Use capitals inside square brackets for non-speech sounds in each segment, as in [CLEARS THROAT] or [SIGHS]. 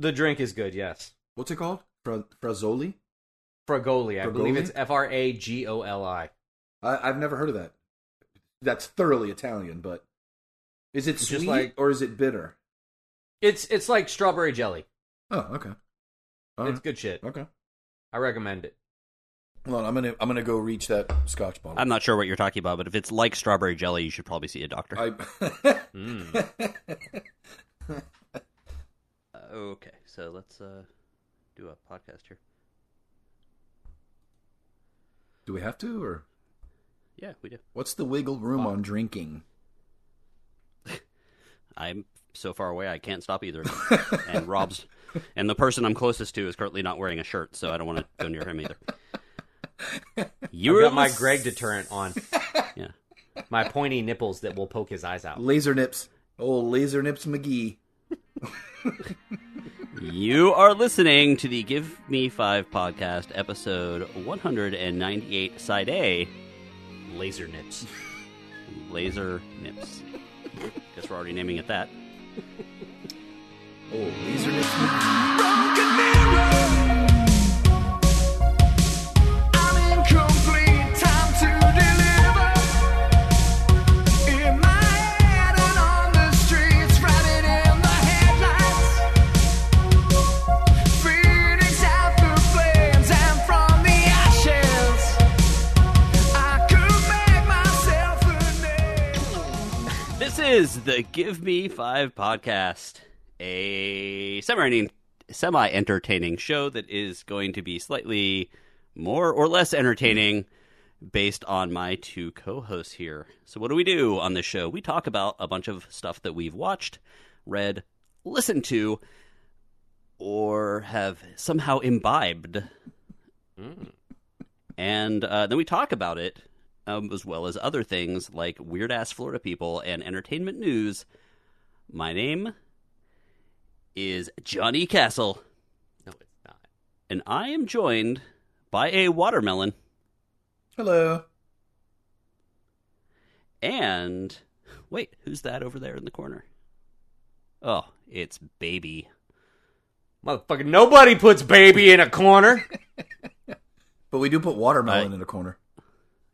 The drink is good, yes. What's it called? Fra- Frazzoli? Fragoli. I believe Fragoli? it's F R A G O L I. I, I've never heard of that. That's thoroughly Italian, but is it Just sweet like- or is it bitter? It's it's like strawberry jelly. Oh, okay. All It's right. good shit. Okay. I recommend it. Hold on, I'm gonna I'm gonna go reach that Scotch bottle. I'm not sure what you're talking about, but if it's like strawberry jelly, you should probably see a doctor. I. Mm. [LAUGHS] [LAUGHS] Uh, okay, so let's uh, do a podcast here. Do we have to, or Yeah, we do. what's the wiggle room on drinking? [LAUGHS] I'm so far away, I can't stop either. [LAUGHS] and Rob's, and the person I'm closest to is currently not wearing a shirt, so I don't want to go near him either. [LAUGHS] You You got my Greg deterrent on. Yeah. My pointy nipples that will poke his eyes out. Laser nips. Oh, laser nips McGee. You are listening to the Give Me Five podcast, episode 198, side A, Laser nips. Laser Nips. Guess we're already naming it that. Oh, laser nips is the Give Me Five podcast, a semi entertaining show that is going to be slightly more or less entertaining based on my two co hosts here. So, what do we do on this show? We talk about a bunch of stuff that we've watched, read, listened to, or have somehow imbibed. And uh, then we talk about it um, as well as other things like weird ass Florida people and entertainment news. My name is Johnny Castle, No, it's not. and I am joined by a watermelon Hello. and wait, who's that over there in the corner? Oh, it's Baby. Motherfucker, nobody puts baby in a corner. [LAUGHS] But we do put watermelon I- in a corner.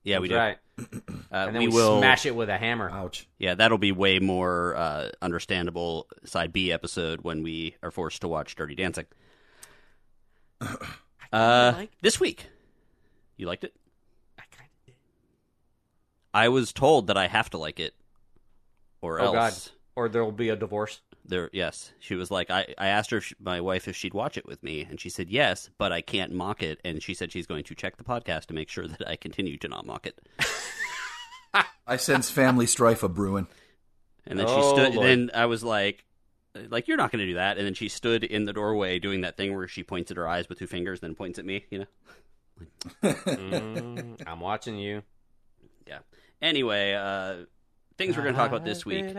Yeah, we do. Right. [CLEARS THROAT] Uh, And then we, we, will smash it with a hammer. Ouch. Yeah, that'll be way more uh, understandable side B episode when we are forced to watch Dirty Dancing. [COUGHS] Uh, like- this week, you liked it? I kinda did. I was told that I have to like it, or Oh, God. else. Or there will be a divorce. There, yes, she was like, I, I asked her, if she, my wife, if she'd watch it with me, and she said yes, but I can't mock it, and she said she's going to check the podcast to make sure that I continue to not mock it. [LAUGHS] I sense family strife a brewing. And then she Oh, stood. Lord. Then I was like, like you're not going to do that. And then she stood in the doorway doing that thing where she points at her eyes with two fingers, then points at me. You know. Mm, I'm watching you. Yeah. Anyway, uh, things we're going to talk about this week.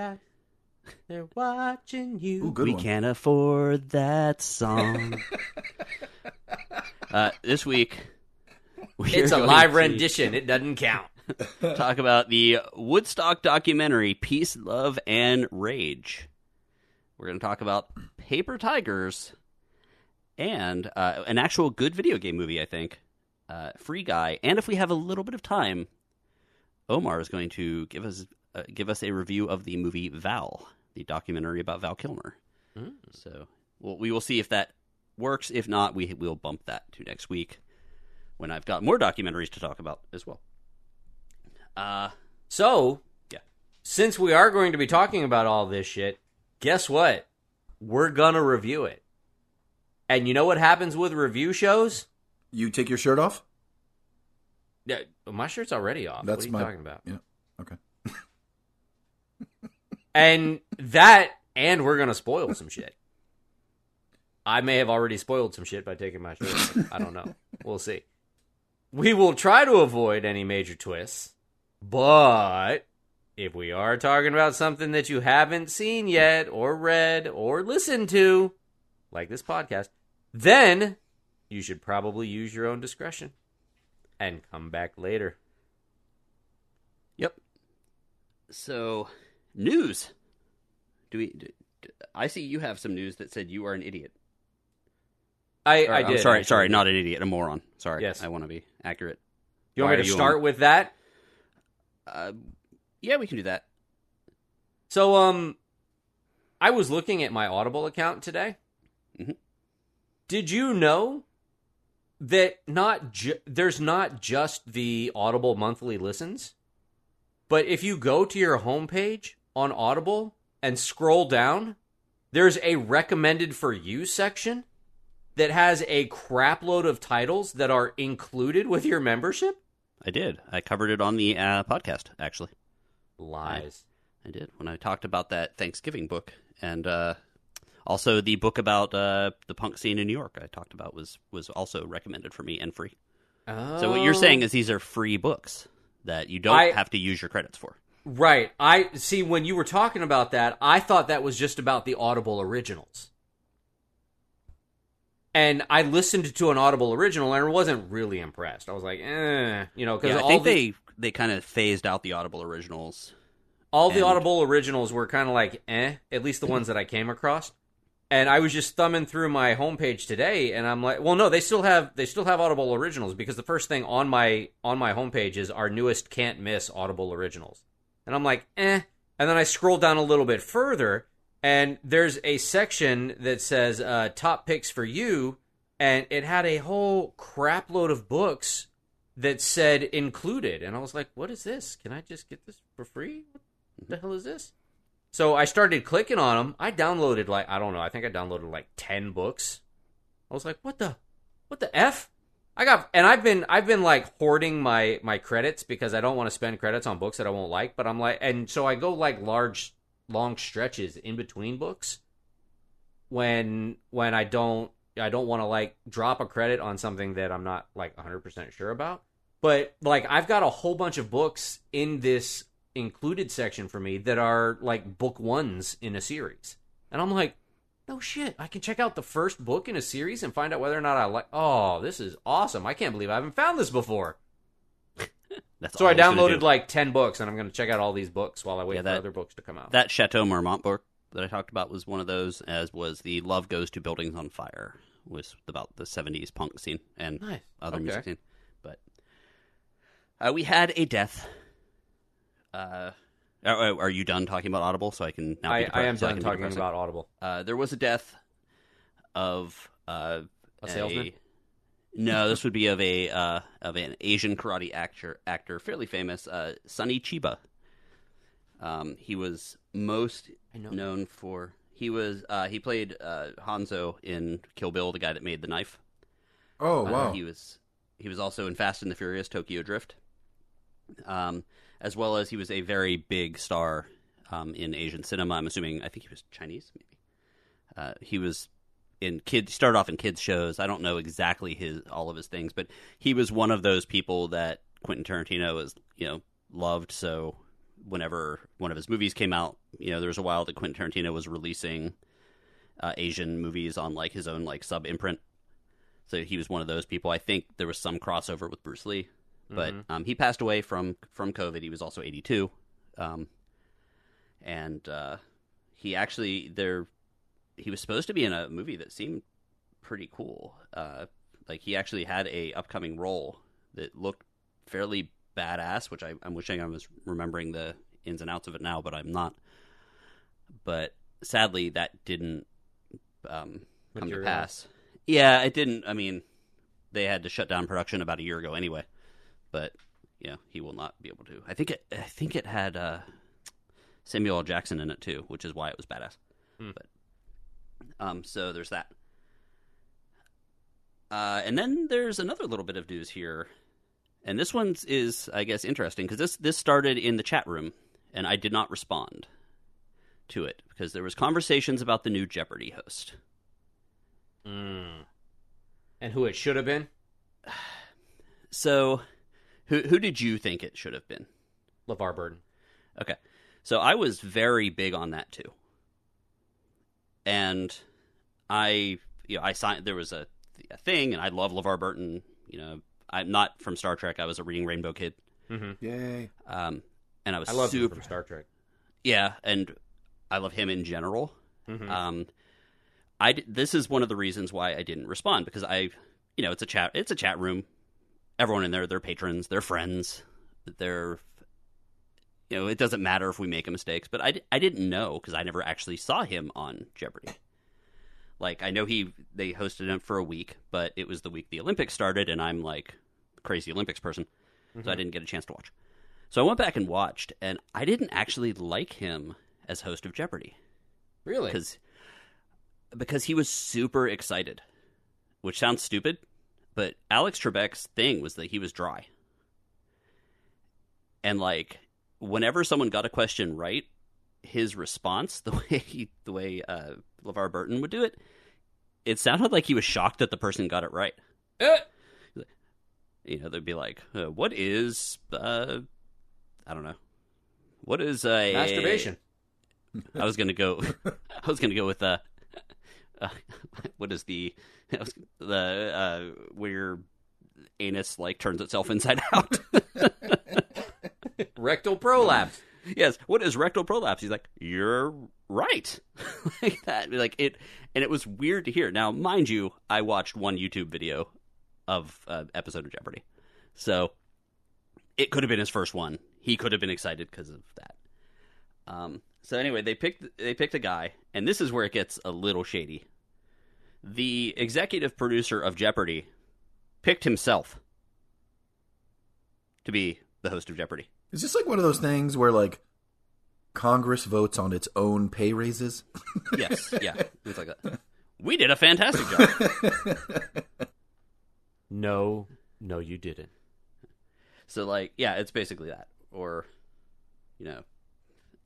They're watching you. Ooh, good we one. can't afford that song. [LAUGHS] uh, this week, [LAUGHS] we're It's a live to rendition. It doesn't count. [LAUGHS] Talk about the Woodstock documentary, Peace, Love, and Rage. We're going to talk about Paper Tigers and uh, an actual good video game movie, I think. Uh, Free Guy. And if we have a little bit of time, Omar is going to give us uh, give us a review of the movie Val, the documentary about Val Kilmer. So we'll, we will see if that works. If not, we will bump that to next week when I've got more documentaries to talk about as well. Uh, So, Yeah. since we are going to be talking about all this shit, guess what? We're gonna review it. And you know what happens with review shows? You take your shirt off? Yeah, my shirt's already off. That's what are you my talking about? Yeah. Okay. And that, and we're gonna spoil some shit. I may have already spoiled some shit by taking my shirt. I don't know. We'll see. We will try to avoid any major twists, but if we are talking about something that you haven't seen yet, or read, or listened to, like this podcast, then you should probably use your own discretion and come back later. Yep. So, news. Do we? I see you have some news that said you are an idiot. I, Or, I I'm did. sorry, actually. sorry, not an idiot, a moron. Sorry. Yes. I want to be accurate. You want Why me to start on- with that? Uh, yeah, we can do that. So, um, I was looking at my Audible account today. Mhm. Did you know that not ju- there's not just the Audible monthly listens, but if you go to your homepage on Audible and scroll down, there's a recommended for you section that has a crapload of titles that are included with your membership. I did. I covered it on the uh, podcast, actually. Lies. I did when I talked about that Thanksgiving book, and uh, also the book about uh, the punk scene in New York. I talked about was was also recommended for me and free. So what you're saying is these are free books that you don't I- have to use your credits for. Right. I see when you were talking about that, I thought that was just about the Audible originals. And I listened to an Audible original and I wasn't really impressed. I was like, eh, you know, because Yeah, I all think the they they kind of phased out the Audible originals. all the Audible originals were kind of like, eh, at least the ones that I came across. And I was just thumbing through my homepage today, and I'm like, well, no, they still have they still have Audible originals because the first thing on my on my homepage is our newest can't miss Audible originals, and I'm like, eh. And then I scroll down a little bit further, and there's a section that says uh, top picks for you, and it had a whole crap load of books that said included, and I was like, what is this? Can I just get this for free? What the hell is this? So I started clicking on them. I downloaded like I don't know. I think I downloaded like ten books. I was like, what the, what the f? I got and I've been I've been like hoarding my my credits because I don't want to spend credits on books that I won't like. But I'm like, and so I go like large long stretches in between books when when I don't I don't want to like drop a credit on something that I'm not like 100% sure about. But like I've got a whole bunch of books in this included section for me that are like book ones in a series. And I'm like, no shit, I can check out the first book in a series and find out whether or not I like Oh, this is awesome. I can't believe I haven't found this before. [LAUGHS] That's So I downloaded do. like 10 books and I'm going to check out all these books while I wait Yeah, for that- other books to come out. that Chateau Marmont book that I talked about was one of those. As was the Love Goes to Buildings on Fire, was about the '70s punk scene and nice. other Okay. music scene. But uh, we had a death. Uh, are, are you done talking about Audible? So I can now. I, be I am so I done can be talking about Audible. Uh, there was a death of uh, A salesman? no, this would be of a uh, of an Asian karate actor, actor fairly famous, uh, Sonny Chiba. Um, he was most know. known for he was uh, he played uh, Hanzo in Kill Bill, the guy that made the knife. Oh Uh, wow. he was he was also in Fast and the Furious Tokyo Drift. Um, as well as he was a very big star um, in Asian cinema. I'm assuming I think he was Chinese, maybe. Uh, he was in kids started off in kids shows. I don't know exactly his all of his things, but he was one of those people that Quentin Tarantino was you know loved. So whenever one of his movies came out, you know there was a while that Quentin Tarantino was releasing uh, Asian movies on like his own like sub imprint. So he was one of those people. I think there was some crossover with Bruce Lee, but Mhm. um, he passed away from from COVID. He was also 82, um, and uh, he actually there he was supposed to be in a movie that seemed pretty cool. Uh, like he actually had a upcoming role that looked fairly badass, which I, I'm wishing I was remembering the ins and outs of it now, but I'm not. But sadly, that didn't um, come to Materialize. pass. Yeah, it didn't. I mean, they had to shut down production about a year ago anyway. But yeah, he will not be able to. I think it. I think it had uh, Samuel L. Jackson in it too, which is why it was badass. Hmm. But um, so there's that. Uh, and then there's another little bit of news here, and this one's is I guess interesting because this this started in the chat room, and I did not respond to it because there was conversations about the new Jeopardy host. Mm. And who it should have been? [SIGHS] So, who who did you think it should have been? LeVar Burton. Okay. So I was very big on that too. And I you know, I signed there was a, a thing and I love LeVar Burton, you know, I'm not from Star Trek, I was a reading Rainbow Kid. Mm-hmm. Yay. Um and I was I love him super from Star Trek. Yeah, and I love him in general. Mhm. Um I d- this is one of the reasons why I didn't respond because I, you know, it's a chat it's a chat room. Everyone in there, they're patrons, they're friends, they're, you know, it doesn't matter if we make a mistakes. But I, I didn't know because I never actually saw him on Jeopardy. Like I know he they hosted him for a week, but it was the week the Olympics started, and I'm like crazy Olympics person, so I mm-hmm. didn't get a chance to watch. So I went back and watched, and I didn't actually like him as host of Jeopardy Really? because because he was super excited, which sounds stupid, but Alex Trebek's thing was that he was dry, and like whenever someone got a question right, his response, [LAUGHS] the way he, the way uh, LeVar Burton would do it, it sounded like he was shocked that the person got it right. Eh. You know, they'd be like, uh, "What is, uh, I don't know, what is a Masturbation. I was gonna go. [LAUGHS] I was gonna go with uh, uh [LAUGHS] what is the the uh where anus like turns itself inside out? [LAUGHS] Rectal prolapse. yes. What is rectal prolapse? He's like, you're right, [LAUGHS] like that. Like it, and it was weird to hear. Now, mind you, I watched one YouTube video of uh, episode of Jeopardy, so it could have been his first one. He could have been excited because of that. Um. So anyway, they picked they picked a guy, and this is where it gets a little shady. The executive producer of Jeopardy picked himself to be the host of Jeopardy. Is this like one of those things where like Congress votes on its own pay raises? [LAUGHS] Yes, yeah, [LAUGHS] it's like that. We did a fantastic job. [LAUGHS] No, no, you didn't. So, like, yeah, it's basically that, or you know,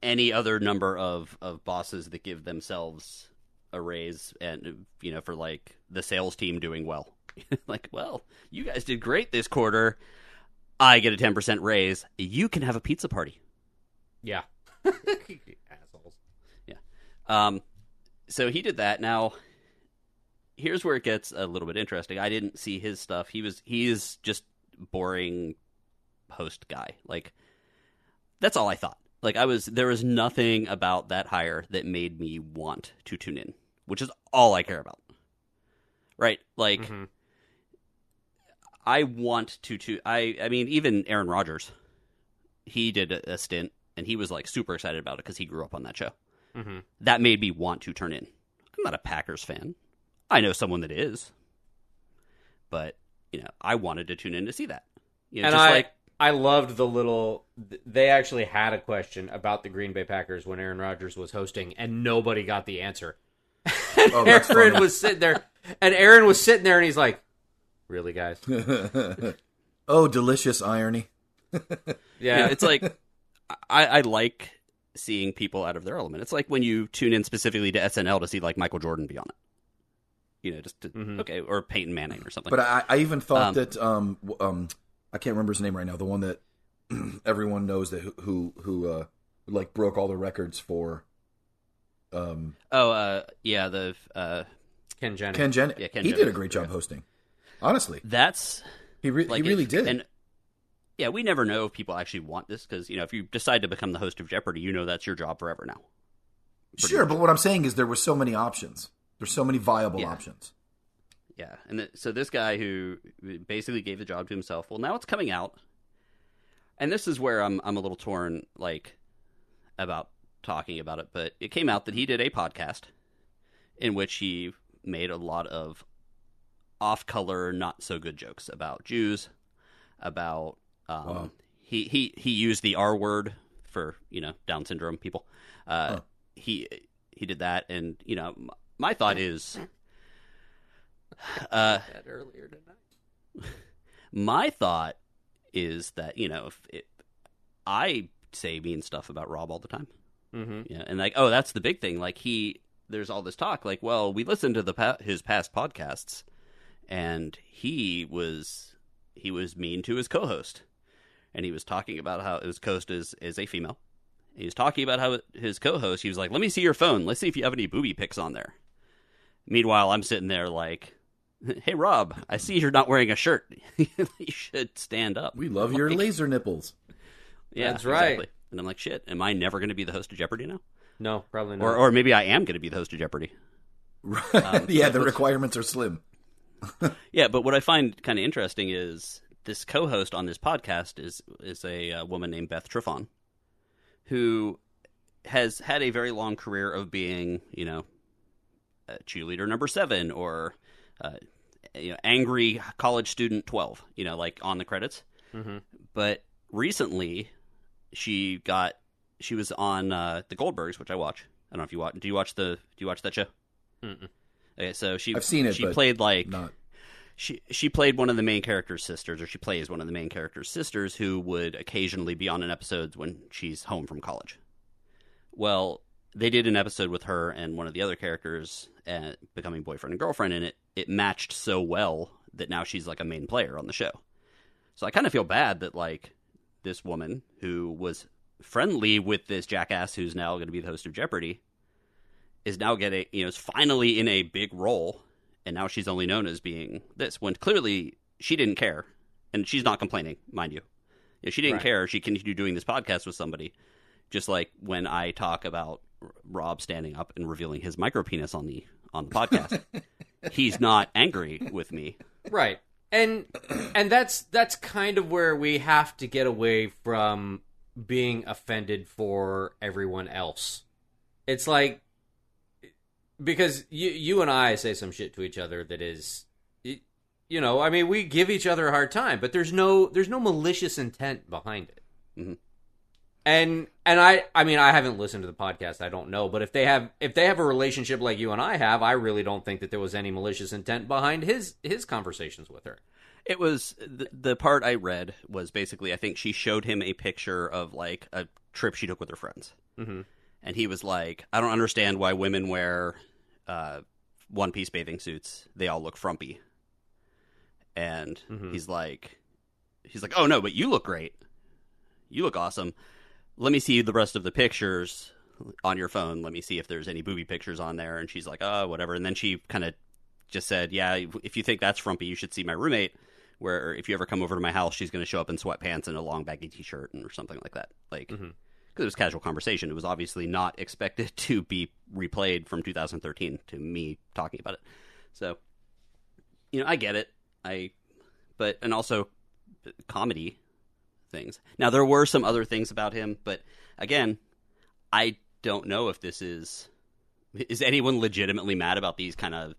any other number of of bosses that give themselves a raise, and you know, for like the sales team doing well. [LAUGHS] like, well, you guys did great this quarter. I get a ten percent raise. You can have a pizza party. Yeah. [LAUGHS] Assholes. Um, so he did that. Now, here's where it gets a little bit interesting. I didn't see his stuff. He was he's just boring host guy. Like that's all I thought. Like I was there was nothing about that hire that made me want to tune in, which is all I care about. Right? Like Mhm. I want to to I I mean even Aaron Rodgers he did a, a stint and he was like super excited about it cuz he grew up on that show Mhm. that made me want to turn in. I'm not a Packers fan. I know someone that is, but you know, I wanted to tune in to see that. You know, and just I, like I loved the little. They actually had a question about the Green Bay Packers when Aaron Rodgers was hosting, and nobody got the answer. [LAUGHS] Oh, Aaron funny. was sitting there, and Aaron was sitting there, and he's like, "Really, guys? [LAUGHS] oh, delicious irony. yeah, [LAUGHS] Yeah, it's like I, I like seeing people out of their element. It's like when you tune in specifically to SNL to see like Michael Jordan be on it. You know, just to, Mhm. okay, or Peyton Manning or something. But I, I even thought Um, that um um I can't remember his name right now. The one that [CLEARS THROAT] everyone knows that who who, who uh like broke all the records for um oh, uh, yeah, the uh, Ken Jennings. Ken Jen. Yeah, Ken he did a great job yeah. hosting. Honestly, that's he re- like he really if- did. And yeah, we never know if people actually want this because you know if you decide to become the host of Jeopardy, you know that's your job forever now. sure, much. but what I'm saying is there were so many options. There's so many viable Yeah. options. Yeah, and th- so this guy who basically gave the job to himself. Well, now it's coming out, and this is where I'm I'm a little torn, like about talking about it. But it came out that he did a podcast in which he made a lot of off-color, not so good jokes about Jews, about um, Wow. he he he used the R word for you know Down syndrome people. Uh, Huh. He he did that, and you know my thought is. [LAUGHS] Uh, That earlier tonight. [LAUGHS] my thought is that you know if it, I say mean stuff about Rob all the time, Mm-hmm. yeah, and like oh that's the big thing. Like he, there's all this talk. Like well, we listened to the pa- his past podcasts, and he was he was mean to his co-host, and he was talking about how his co-host is is a female. He was talking about how his co-host. He was like, "Let me see your phone. Let's see if you have any booby pics on there." Meanwhile, I'm sitting there like, [LAUGHS] "Hey Rob, I see you're not wearing a shirt. [LAUGHS] you should stand up." We love your Like- laser nipples. [LAUGHS] Yeah, That's right. exactly. And I'm like, "Shit, am I never going to be the host of Jeopardy now?" No, probably not. Or or maybe I am going to be the host of Jeopardy. yeah, the requirements are slim. Yeah, but what I find kind of interesting is this co-host on this podcast is is a uh, woman named Beth Triffon, who has had a very long career of being, you know, cheerleader number seven or uh, you know, angry college student twelve, you know, like on the credits. Mm-hmm. But recently, she got she was on uh, the Goldbergs, which I watch. I don't know if you watch. Do you watch the? Do you watch that show? Mm-mm. Okay, so she I've seen it, She but played like Not she she played one of the main character's sisters, or she plays one of the main character's sisters, who would occasionally be on an episode when she's home from college. Well, they did an episode with her and one of the other characters uh, becoming boyfriend and girlfriend, and it it matched so well that now she's like a main player on the show. So I kind of feel bad that like this woman who was friendly with this jackass who's now going to be the host of Jeopardy is now getting you know is finally in a big role and now she's only known as being this when clearly she didn't care and she's not complaining mind you if she didn't Right. care she continued doing this podcast with somebody just like when i talk about rob standing up and revealing his micro penis on the on the podcast [LAUGHS] he's not angry with me Right. And and that's that's kind of where we have to get away from being offended for everyone else. It's like because you you and I say some shit to each other that is you know, I mean we give each other a hard time, but there's no there's no malicious intent behind it. Mhm. And and I I mean I haven't listened to the podcast, I don't know, but if they have if they have a relationship like you and I have, I really don't think that there was any malicious intent behind his his conversations with her. It was the, the part I read was basically I think she showed him a picture of like a trip she took with her friends, Mhm. and he was like, "I don't understand why women wear uh, one piece bathing suits. They all look frumpy." And Mhm. he's like, "He's like, oh no, but you look great. You look awesome. Let me see the rest of the pictures on your phone. Let me see if there's any booby pictures on there." And she's like, "Oh, whatever." And then she kind of just said, "Yeah, if you think that's frumpy, you should see my roommate." Where if you ever come over to my house, she's going to show up in sweatpants and a long baggy t-shirt and or something like that. Like, because Mhm. it was casual conversation. It was obviously not expected [LAUGHS] to be replayed from 2013 to me talking about it. So, you know, I get it. I, but and also comedy things. Now there were some other things about him, but again, I don't know if this is is anyone legitimately mad about these kind of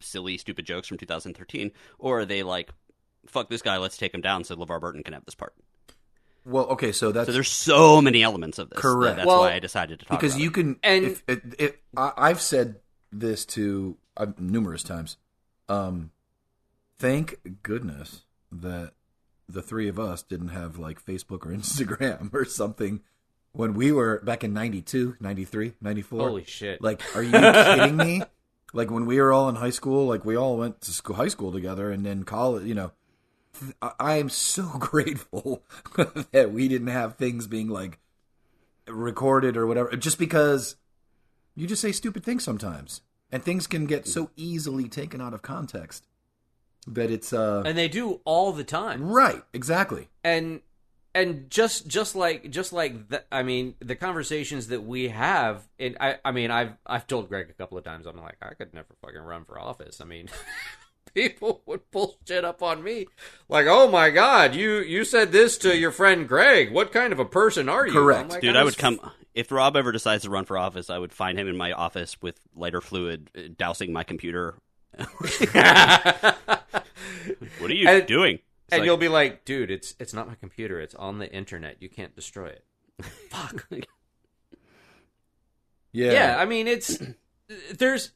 silly, stupid jokes from 2013, or are they like, fuck this guy, let's take him down so LeVar Burton can have this part? well, okay, so that's So there's so many elements of this. that- Correct. That's Well, why I decided to talk because about you it. can And- if, if, if, I, I've said this to uh, numerous times. Um, thank goodness that the three of us didn't have like Facebook or [LAUGHS] Instagram or something when we were back in 92, 93, 94. Holy shit. Like, are you [LAUGHS] kidding me? Like when we were all in high school, like we all went to school, high school together, and then college. You know, I, I am so [LAUGHS] grateful that we didn't have things being like recorded or whatever, just because you just say stupid things sometimes, and things can get so easily taken out of context that it's uh and they do all the time. right, exactly. and and just just like just like the, I mean the conversations that we have and I I mean I've I've told Greg a couple of times I'm like I could never fucking run for office. I mean [LAUGHS] people would pull shit up on me like oh my god you you said this to your friend Greg. What kind of a person are you? Correct. Like, Dude, "I I was would come if Rob ever decides to run for office. I would find him in my office with lighter fluid, uh, dousing my computer. [LAUGHS] what are you And- doing? It's and like- you'll be like, dude, it's it's not my computer. It's on the internet. You can't destroy it. [LAUGHS] fuck. Yeah, Yeah, I mean it's [CLEARS THROAT] there's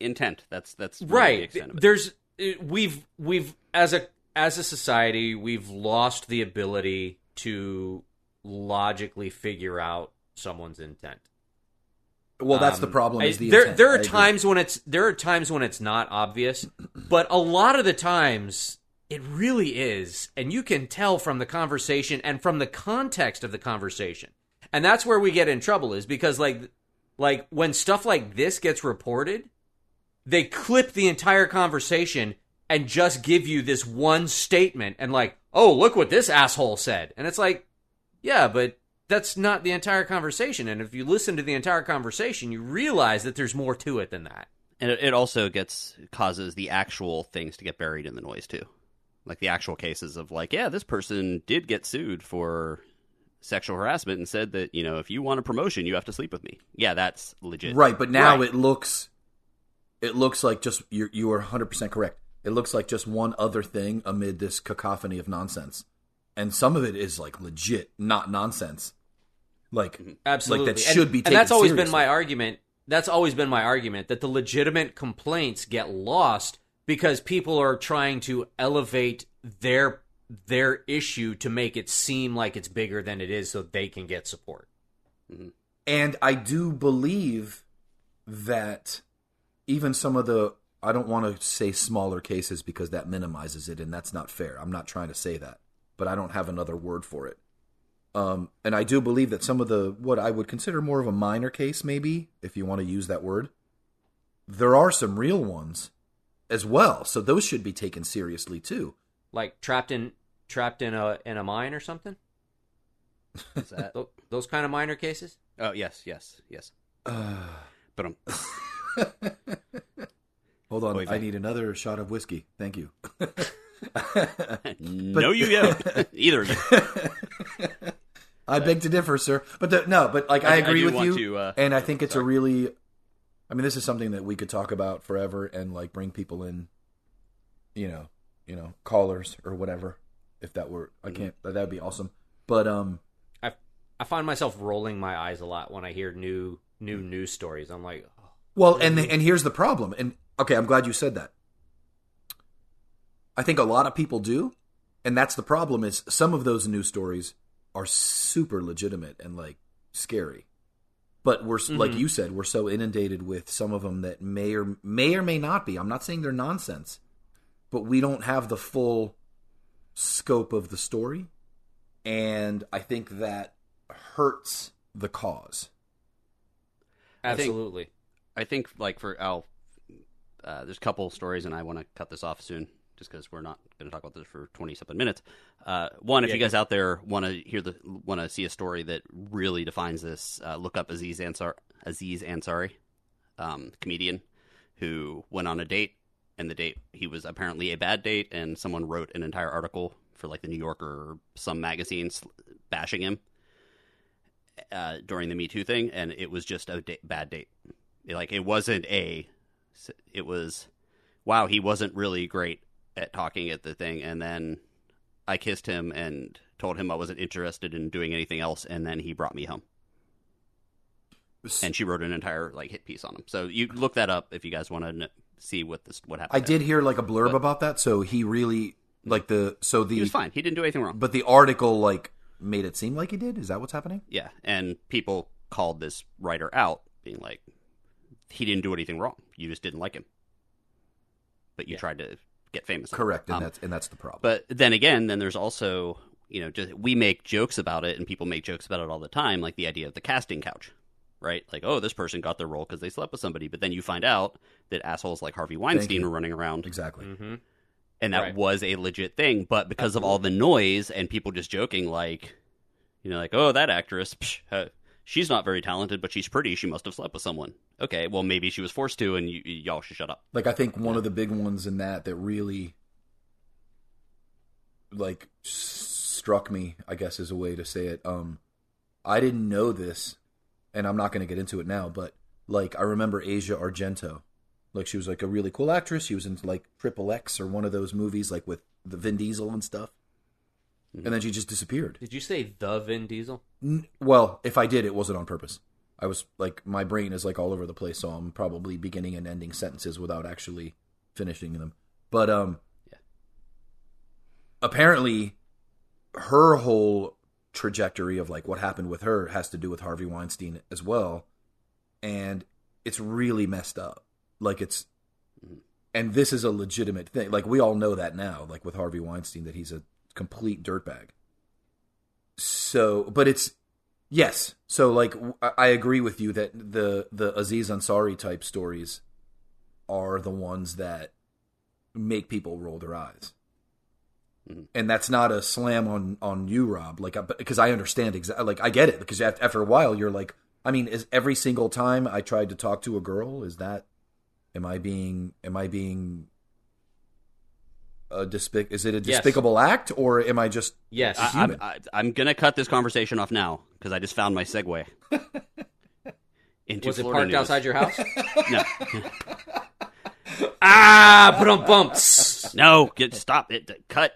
Intent. That's that's really right The extent of it. there's uh, we've we've as a as a society we've lost the ability to logically figure out someone's intent well, that's the Um, problem. I- Is the there there I are agree. times when it's there are times when it's not obvious but a lot of the times it really is and you can tell from the conversation and from the context of the conversation and that's where we get in trouble is because like like when stuff like this gets reported they clip the entire conversation and just give you this one statement and like oh look what this asshole said and it's like yeah but that's not the entire conversation and if you listen to the entire conversation you realize that there's more to it than that And it, it also gets causes the actual things to get buried in the noise too, like the actual cases of like, yeah, this person did get sued for sexual harassment and said that you know if you want a promotion, you have to sleep with me. Yeah, that's legit. Right, but now Right. it looks it looks like just you you are 100% correct. It looks like just one other thing amid this cacophony of nonsense. And some of it is like legit, not nonsense. Like Absolutely. like that And- should be And, that's always been my argument. That's always been my argument that the legitimate complaints get lost because people are trying to elevate their their issue to make it seem like it's bigger than it is so they can get support. Mm-hmm. And I do believe that even some of the I don't want to say smaller cases because that minimizes it and that's not fair. I'm not trying to say that, but I don't have another word for it. Um, and I do believe that some of the what I would consider more of a minor case, maybe if you want to use that word, there are some real ones as well. So those should be taken seriously too. Like trapped in trapped in a in a mine or something. Is that- [LAUGHS] Tho- Those kind of minor cases. oh yes, yes, yes. [SIGHS] But um, [LAUGHS] Hold on, Oy I vey. need another shot of whiskey. Thank you. [LAUGHS] no, you don't. Either of you. I beg to differ, sir. But the, no, but like I, I- I agree do with you, to, uh, and I think it's a really. I mean, this is something that we could talk about forever and like bring people in. You know, you know, callers or whatever. If that were, I Mm-hmm. can't. That would be awesome. But um, I I find myself rolling my eyes a lot when I hear new new news stories. I'm like, oh, Well, and and here's the problem. And okay, I'm glad you said that. I think a lot of people do, and that's the problem. Is some of those news stories are super legitimate and like scary, but we're s like you said, we're so inundated with some of them that may or may or may not be. I'm not saying they're nonsense, but we don't have the full scope of the story, and I think that hurts the cause. absolutely. I think like for Al, uh, there's a couple stories, and I want to cut this off soon, just because we're not going to talk about this for twenty something minutes. Uh, one, if Yeah, you guys out there want to hear the want to see a story that really defines this, uh, look up Aziz Ansar Aziz Ansari, um, comedian who went on a date, and the date he was apparently a bad date, and someone wrote an entire article for like the New Yorker or some magazines bashing him uh, during the Me Too thing, and it was just a da- bad date. Like it wasn't a, it was, wow, he wasn't really great at talking at the thing, and then I kissed him and told him I wasn't interested in doing anything else, and then he brought me home. And she wrote an entire like hit piece on him. So you look that up if you guys want to see what this what happened. I did hear like a blurb But- about that, so he really like the so the He was fine. He didn't do anything wrong. but the article like made it seem like he did. Is that what's happening? Yeah, and people called this writer out, being like, he didn't do anything wrong. You just didn't like him, but you Yeah. tried to get famous. Correct, and Um, that's and that's the problem. But then again, then there's also you know just we make jokes about it, and people make jokes about it all the time, like the idea of the casting couch, right? Like, oh, this person got their role because they slept with somebody, but then you find out that assholes like Harvey Weinstein you. were running around, exactly. hmm and that Right. was a legit thing. But because of all the noise and people just joking, like, you know, like, oh, that actress, psh, uh, she's not very talented, but she's pretty. She must have slept with someone. Okay, well, maybe she was forced to, and you, y'all should shut up. Like I think one of the big ones in that that really like s- struck me, I guess is a way to say it. Um I didn't know this and I'm not going to get into it now, but like I remember Asia Argento. Like she was like a really cool actress. She was in, like Triple X or one of those movies like with the Vin Diesel and stuff. And then she just disappeared. Did you say the Vin Diesel? N- Well, if I did, it wasn't on purpose. I was like, my brain is like all over the place, so I'm probably beginning and ending sentences without actually finishing them. But um, Yeah. apparently, her whole trajectory of like what happened with her has to do with Harvey Weinstein as well, and it's really messed up. Like it's, and this is a legitimate thing. Like we all know that now. Like with Harvey Weinstein, that he's a complete dirtbag. So, but it's yes. So, like, I agree with you that the the Aziz Ansari type stories are the ones that make people roll their eyes, Mhm. and that's not a slam on on you, Rob. Like, because I understand exactly. Like, I get it because after a while, you're like, I mean, is every single time I tried to talk to a girl, is that Am I being? Am I being? A despic- is it a Yes. despicable act, or am I just? Yes. I, human. I'm, I, I'm gonna cut this conversation off now because I just found my segue. [LAUGHS] Into was it parked news. outside your house? [LAUGHS] No, [LAUGHS] ah, but on bumps. no, get stop it, cut.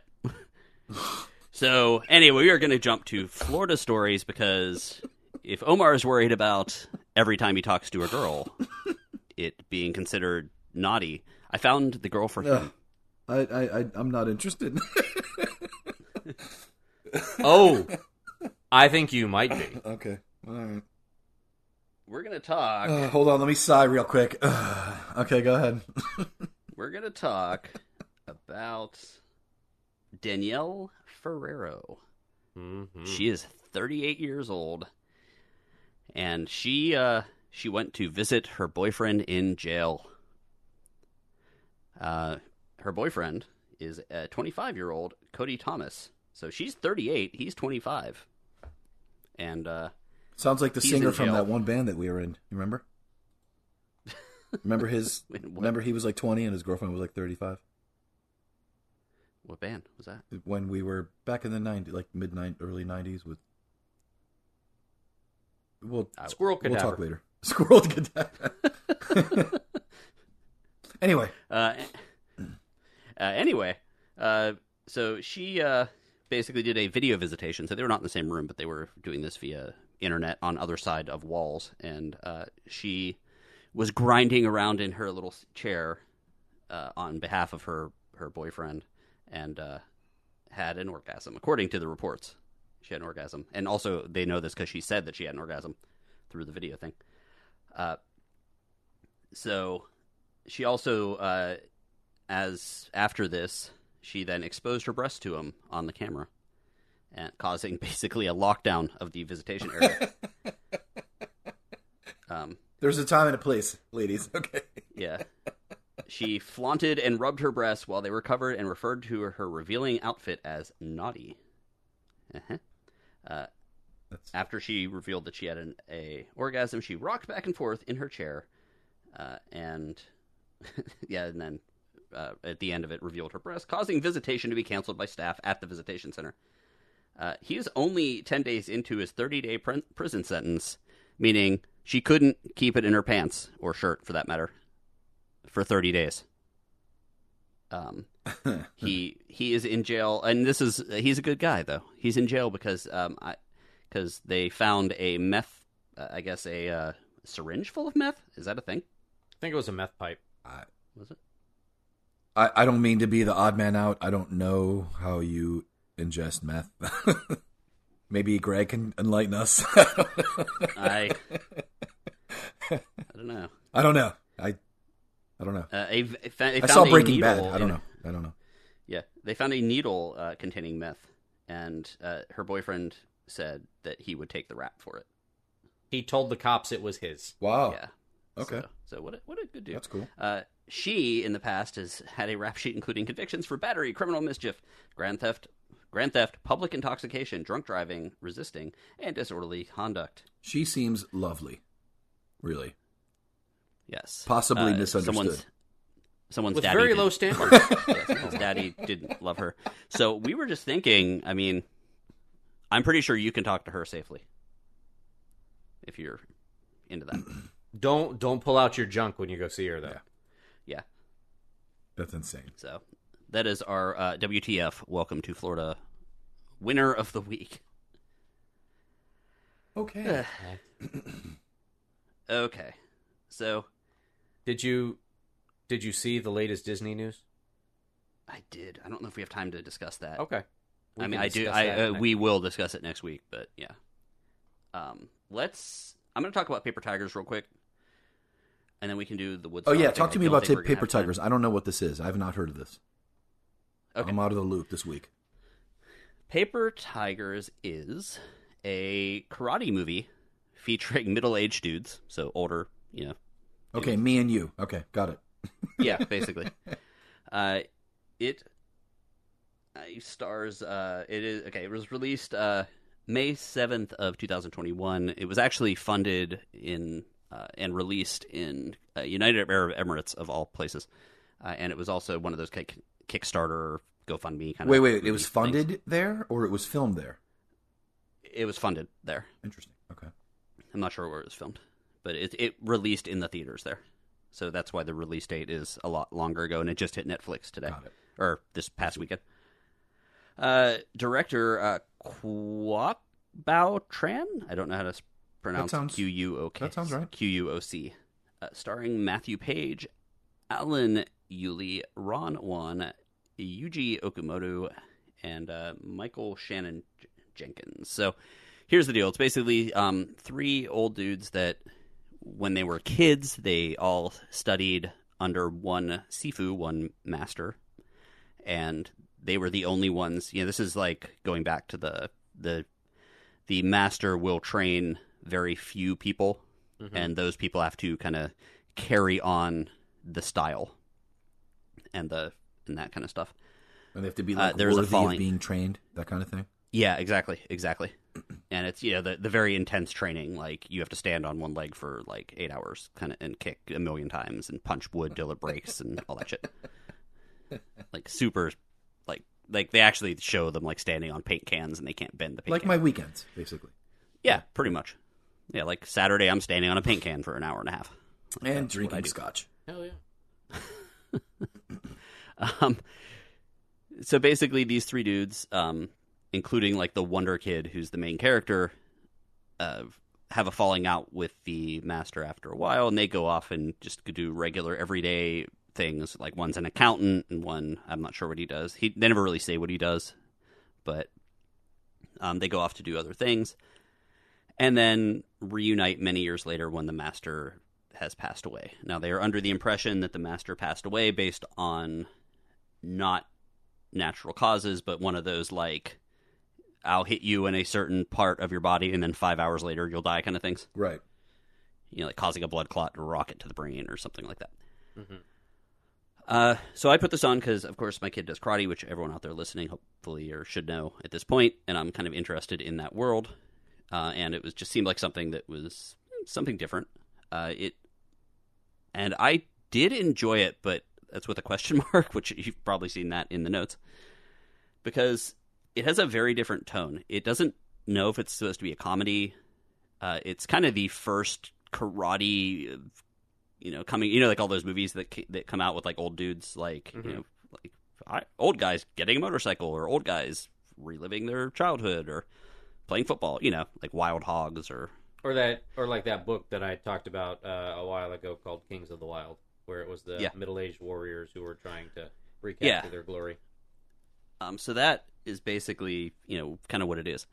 So anyway, we are going to jump to Florida stories because if Omar is worried about every time he talks to a girl, it being considered naughty, I found the girl for him. I, I, I I'm not interested. [LAUGHS] Oh, I think you might be. [LAUGHS] okay. All right. We're going to talk. Uh, hold on. Let me sigh real quick. [SIGHS] okay, go ahead. [LAUGHS] We're going to talk about Danielle Ferrero. Mhm. She is 38 years old, and she uh, she went to visit her boyfriend in jail. Uh, her boyfriend is a 25 year old Cody Thomas. So she's 38, he's 25, and uh, Sounds like the singer from that one band that we were in. You remember? [LAUGHS] Remember his? [LAUGHS] Remember he was like 20 and his girlfriend was like 35 what band was that? when we were back in the 90s, like mid 90s, early 90s. With we'll Squirrel we'll talk later. [LAUGHS] Squirrel cadaver. anyway, Uh, uh, anyway, uh, so she uh, basically did a video visitation. So they were not in the same room, but they were doing this via internet on other side of walls. And uh, she was grinding around in her little chair uh, on behalf of her her boyfriend, and uh, had an orgasm, according to the reports. She had an orgasm, and also they know this because she said that she had an orgasm through the video thing. So she also as after this she then exposed her breast to him on the camera and [LAUGHS] causing basically a lockdown of the visitation area [LAUGHS] um, there's a time and a place, ladies. [LAUGHS] Okay. yeah she flaunted and rubbed her breasts while they were covered and referred to her revealing outfit as naughty uh-huh. uh, after she revealed that she had an a orgasm she rocked back and forth in her chair uh, and yeah and then uh, at the end of it revealed her breast causing visitation to be canceled by staff at the visitation center. Uh, he is only 10 days into his 30-day pr- prison sentence meaning she couldn't keep it in her pants or shirt for that matter for 30 days. Um, [LAUGHS] he he is in jail and this is he's a good guy though. He's in jail because um I because they found a meth uh, I guess a uh, syringe full of meth? Is that a thing? I think it was a meth pipe. was it I, I don't mean to be the odd man out. I don't know how you ingest meth. [LAUGHS] Maybe Greg can enlighten us. [LAUGHS] I I don't know I don't know. I I don't know. uh, a, they fa- they I saw Breaking Bad. I don't know. I don't know. yeah they found a needle uh, containing meth and uh, her boyfriend said that he would take the rap for it He told the cops it was his. Wow. yeah Okay. so, so what a, what a good dude That's cool. Uh, she, in the past, has had a rap sheet including convictions for battery, criminal mischief, grand theft, grand theft, public intoxication, drunk driving, resisting, and disorderly conduct. She seems lovely. Really. Yes, Possibly Uh, misunderstood. Someone's, someone's With daddy very did- low standards. [LAUGHS] yes, someone's daddy didn't love her. So we were just thinking. I mean, I'm pretty sure you can talk to her safely if you're into that. [CLEARS THROAT] don't don't pull out your junk when you go see her though. Yeah. Yeah. That's insane. So that is our uh, WTF. Welcome to Florida. Winner of the week. Okay. [SIGHS] Okay. So Did you did you see the latest Disney news? I did. I don't know if we have time to discuss that. Okay. We I mean, I do. I uh, next we will discuss it next week, but yeah. Um, let's. I'm going to talk about Paper Tigers real quick, and then we can do the Woods. Oh yeah, talk to me about think ta- we're gonna Paper time. Tigers. I don't know what this is. I have not heard of this. Okay. I'm out of the loop this week. Paper Tigers is a karate movie featuring [LAUGHS] middle-aged dudes, so older, you know. Okay, me and you. Okay, got it. [LAUGHS] Yeah, basically. uh, it uh, stars. Uh, it is okay. It was released uh, May seventh of two thousand twenty-one. It was actually funded in uh, and released in uh, United Arab Emirates of all places. Uh, and it was also one of those kick, Kickstarter, GoFundMe kind of. Wait, wait. It was things. funded there, or it was filmed there. It was funded there. Interesting. Okay. I'm not sure where it was filmed, but it it released in the theaters there. So that's why the release date is a lot longer ago, and it just hit Netflix today or this past weekend. Uh, director uh, Quoc Bao Tran. I don't know how to s- pronounce Q U O K. that sounds right. Q U O C. Uh, starring Matthew Page, Alan Yuli, Ron Yuan, Yuji Okumoto, and uh, Mykel Shannon J- Jenkins. So here's the deal. It's basically um, three old dudes that, when they were kids, they all studied under one Sifu, one master, and they were the only ones. You know, this is like going back to the the the master will train very few people, and those people have to kind of carry on the style and the and that kind of stuff. And they have to be Uh, like there's a worthy of falling- being trained, that kind of thing. Yeah, exactly, exactly. [CLEARS THROAT] And it's you know the the very intense training. Like you have to stand on one leg for like eight hours, kind of, and kick a million times and punch wood till it breaks and all that shit. [LAUGHS] Like super, like like they actually show them like standing on paint cans and they can't bend the paint. Like can. my weekends, basically. yeah, pretty much. Yeah, like Saturday, I'm standing on a paint can for an hour and a half. And drinking scotch. Hell yeah. [LAUGHS] Um, so basically, these three dudes, um, including like the Wonder Kid, who's the main character, uh, have a falling out with the master after a while, and they go off and just do regular everyday things. Like one's an accountant, and one I'm not sure what he does. He they never really say what he does, but um, they go off to do other things, and then reunite many years later when the master has passed away. Now they are under the impression that the master passed away based on not natural causes, but one of those like I'll hit you in a certain part of your body and then five hours later you'll die kind of things. Right. You know, like causing a blood clot to rocket to the brain or something like that. Uh, so I put this on because, of course, my kid does karate, which everyone out there listening hopefully or should know at this point, and I'm kind of interested in that world. Uh, and it was just seemed like something that was something different. Uh, it and I did enjoy it, but that's with a question [LAUGHS] mark, which you've probably seen that in the notes, because it has a very different tone. It doesn't know if it's supposed to be a comedy. Uh, it's kind of the first karate, uh, you know, coming. You know, like all those movies that that come out with like old dudes, like you know, like I, old guys getting a motorcycle, or old guys reliving their childhood, or playing football. You know, like Wild Hogs, or Or that, or like that book that I talked about uh, a while ago called Kings of the Wyld, where it was the Yeah. middle-aged warriors who were trying to recapture Yeah. their glory. Um, so that is basically, you know, kind of what it is.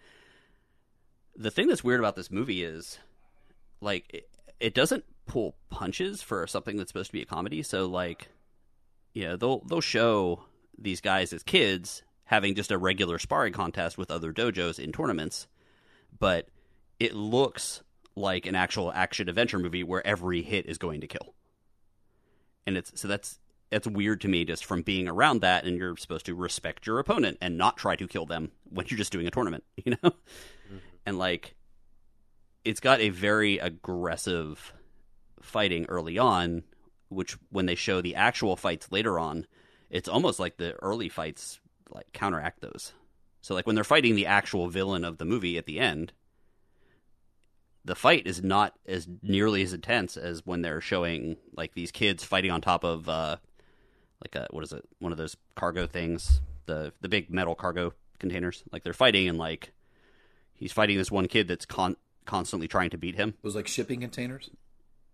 The thing that's weird about this movie is, like, it, it doesn't pull punches for something that's supposed to be a comedy. So, like, yeah, they'll they'll show these guys as kids having just a regular sparring contest with other dojos in tournaments, but it looks like an actual action adventure movie where every hit is going to kill. And it's so that's that's weird to me just from being around that and you're supposed to respect your opponent and not try to kill them when you're just doing a tournament, [LAUGHS] you know? Mm-hmm. And like it's got a very aggressive fighting early on, which when they show the actual fights later on, it's almost like the early fights like counteract those. So like when they're fighting the actual villain of the movie at the end, the fight is not as nearly as intense as when they're showing like these kids fighting on top of uh like a what is it? One of those cargo things the the big metal cargo containers. Like they're fighting and like he's fighting this one kid that's con- constantly trying to beat him. It was like shipping containers.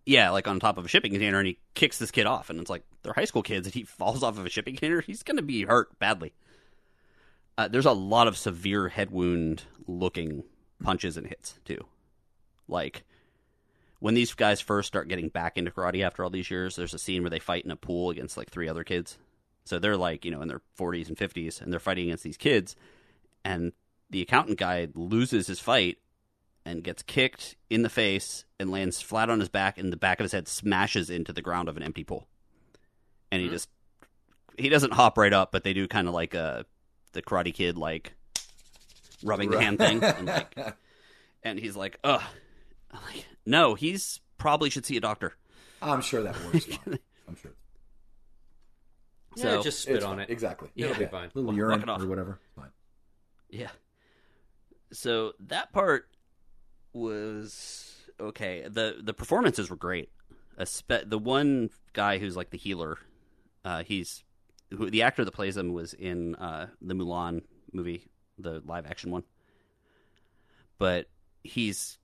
yeah like on top of a shipping container and he kicks this kid off and it's like they're high school kids and he [LAUGHS] falls off of a shipping container. He's gonna be hurt badly uh, there's a lot of severe head wound looking punches and hits too like when these guys first start getting back into karate after all these years, there's a scene where they fight in a pool against like three other kids. So they're like, you know, in their 40s and 50s, and they're fighting against these kids. And the accountant guy loses his fight and gets kicked in the face and lands flat on his back, and the back of his head smashes into the ground of an empty pool. And he just, he doesn't hop right up, but they do kind of like a, the Karate Kid, like rubbing the hand thing. And like, [LAUGHS] and he's like, ugh. I'm like, no, he's probably should see a doctor. I'm sure that works fine. [LAUGHS] I'm sure. Yeah, So- just spit It's on fine. it. Exactly. It'll be fine. little Walk urine it off. or whatever. Fine. Yeah. So that part was okay. the The performances were great. Espe- the one guy who's like the healer, uh, he's who the actor that plays him was in uh, the Mulan movie, the live action one. But he's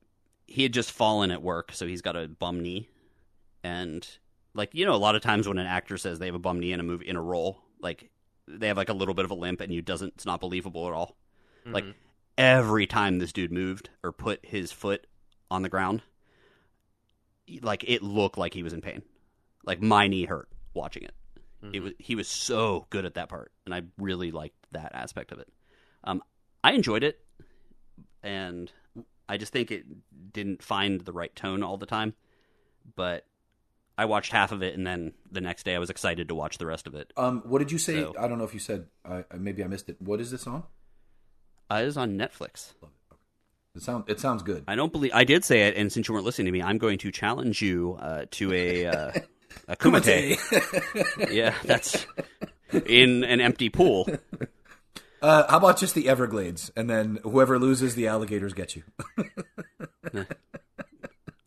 he had just fallen at work, so he's got a bum knee, and like you know, a lot of times when an actor says they have a bum knee in a movie in a role, like they have like a little bit of a limp, and you doesn't it's not believable at all. Like every time this dude moved or put his foot on the ground, like it looked like he was in pain. Like my knee hurt watching it. It was he was so good at that part, and I really liked that aspect of it. Um, I enjoyed it, and I just think it didn't find the right tone all the time. But I watched half of it, and then the next day I was excited to watch the rest of it. Um, what did you say? So- I don't know if you said. I I- maybe I missed it. What is this on? Uh, it is on Netflix. It sound it sounds good. I don't believe I did say it, and since you weren't listening to me, I'm going to challenge you uh, to a uh, [LAUGHS] a kumite. [LAUGHS] yeah, that's in an empty pool. Uh, how about just the Everglades, and then whoever loses, the alligators get you. [LAUGHS]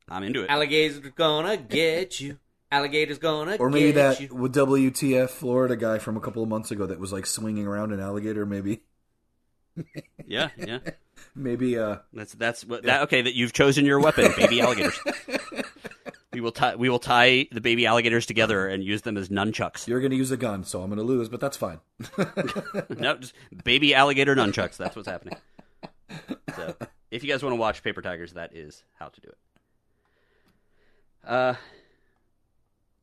I'm into it. Alligators gonna get you. Alligators gonna Or maybe that you. with WTF Florida guy from a couple of months ago that was like swinging around an alligator. Maybe, [LAUGHS] Yeah, yeah. maybe. Uh, That's that's what that okay. That you've chosen your weapon, baby alligators. We will tie we will tie the baby alligators together and use them as nunchucks. you're gonna use a gun, so I'm gonna lose, but that's fine. [LAUGHS] no, just baby alligator nunchucks. That's what's happening. So, if you guys want to watch Paper Tigers, that is how to do it. Uh,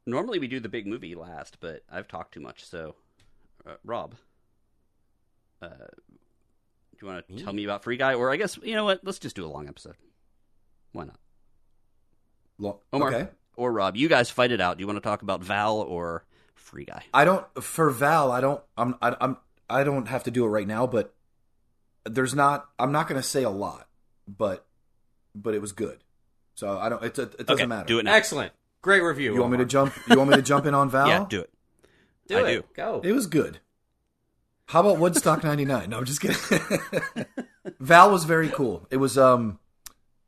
normally we do the big movie last, but I've talked too much. So, uh, Rob, uh, do you want to tell me about Free Guy, or I guess you know what? Let's just do a long episode. Why not, Lo- Omar Okay. or Rob? You guys fight it out. Do you want to talk about Val or Free Guy? I don't for Val. I don't. I'm. I, I'm. I don't have to do it right now, but there's not. I'm not going to say a lot, but but it was good. So I don't. It, it, it doesn't okay, matter. do it now. Excellent. Great review. You want me to jump? You want me to jump in on [LAUGHS] Val? Yeah, do it. Do I it. do. Go. It was good. How about Woodstock '99? No, I'm just kidding. [LAUGHS] Val was very cool. It was um,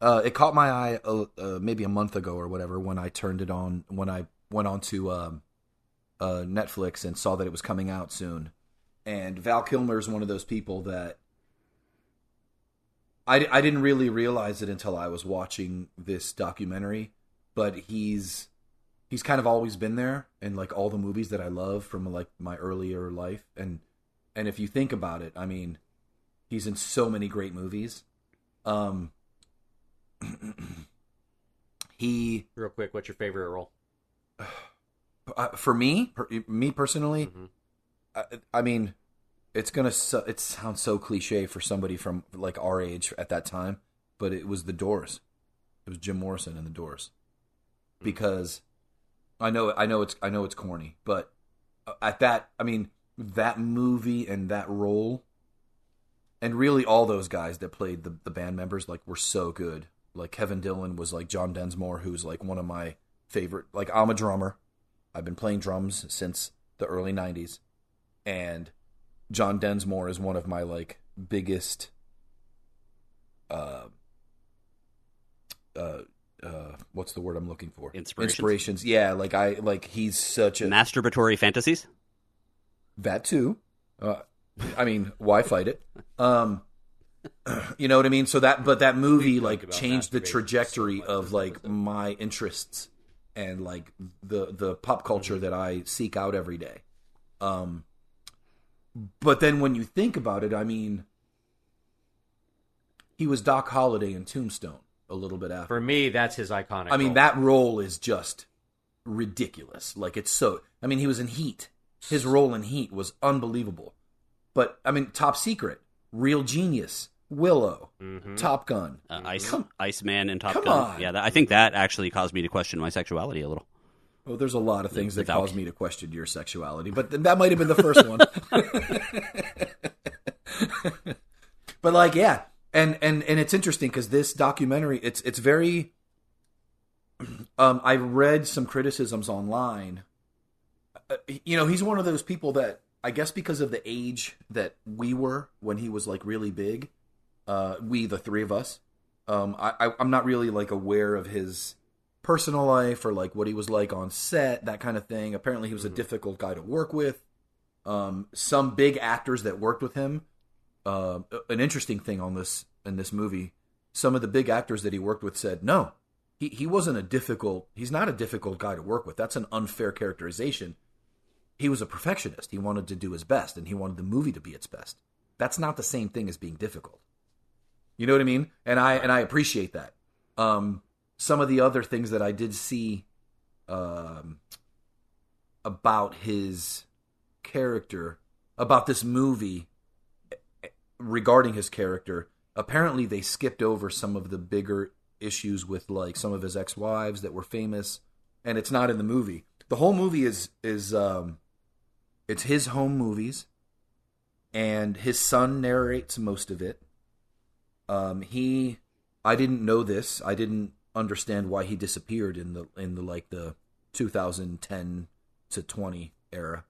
uh, it caught my eye uh, uh, maybe a month ago or whatever when I turned it on when I went on to um, uh, Netflix and saw that it was coming out soon. And Val Kilmer is one of those people that I, I didn't really realize it until I was watching this documentary, but he's he's kind of always been there in like all the movies that I love from like my earlier life and and if you think about it, I mean, he's in so many great movies. Um [CLEARS THROAT] he Real quick, what's your favorite role? [SIGHS] uh, for me, per, me personally, Mhm. I, I mean, it's gonna su- it sounds so cliche for somebody from like our age at that time, but it was the Doors. It was Jim Morrison and the Doors, because I know I know it's I know it's corny, but uh, at that I mean that movie and that role, and really all those guys that played the the band members like were so good. Like Kevin Dillon was like John Densmore, who's like one of my favorite. Like I'm a drummer. I've been playing drums since the early '90s, and John Densmore is one of my like biggest. Uh, uh, uh, what's the word I'm looking for? Inspirations? Inspirations. Yeah, like I like he's such a Masturbatory fantasies. that too. Uh, I mean, why fight it? Um, [CLEARS THROAT] you know what I mean. So that, but that movie like changed the trajectory so of like my interests and like the the pop culture Mm-hmm. that I seek out every day. Um, but then when you think about it, I mean, he was Doc Holliday in Tombstone a little bit after. For me, that's his iconic. I mean, role. that role is just ridiculous. Like it's so. I mean, he was in Heat. His role in Heat was unbelievable. But I mean, Top Secret, Real Genius, Willow, Mhm. Top Gun. Uh, Ice Come- Iceman and Top Gun. on. Yeah, that, I think that actually caused me to question my sexuality a little. Well, there's a lot of things that Without- cause me to question your sexuality, but th- that might have been the first one. [LAUGHS] but like, yeah, and and and it's interesting because this documentary, it's it's very, [CLEARS THROAT] Um, I read some criticisms online. Uh, you know, he's one of those people that I guess because of the age that we were when he was like really big, uh, we the three of us. Um, I, I I'm not really like aware of his personal life or like what he was like on set, that kind of thing. Apparently, he was a difficult guy to work with. Um, some big actors that worked with him. Uh, an interesting thing on this in this movie, some of the big actors that he worked with said, "No, he he wasn't a difficult. He's not a difficult guy to work with. That's an unfair characterization. He was a perfectionist. He wanted to do his best, and he wanted the movie to be its best. That's not the same thing as being difficult. You know what I mean? And I and I appreciate that. Um, some of the other things that I did see um, about his character, about this movie regarding his character, apparently they skipped over some of the bigger issues with like some of his ex-wives that were famous and it's not in the movie. The whole movie is is um it's his home movies and his son narrates most of it. Um he I didn't know this. I didn't understand why he disappeared in the in the like the 2010 to 20 era.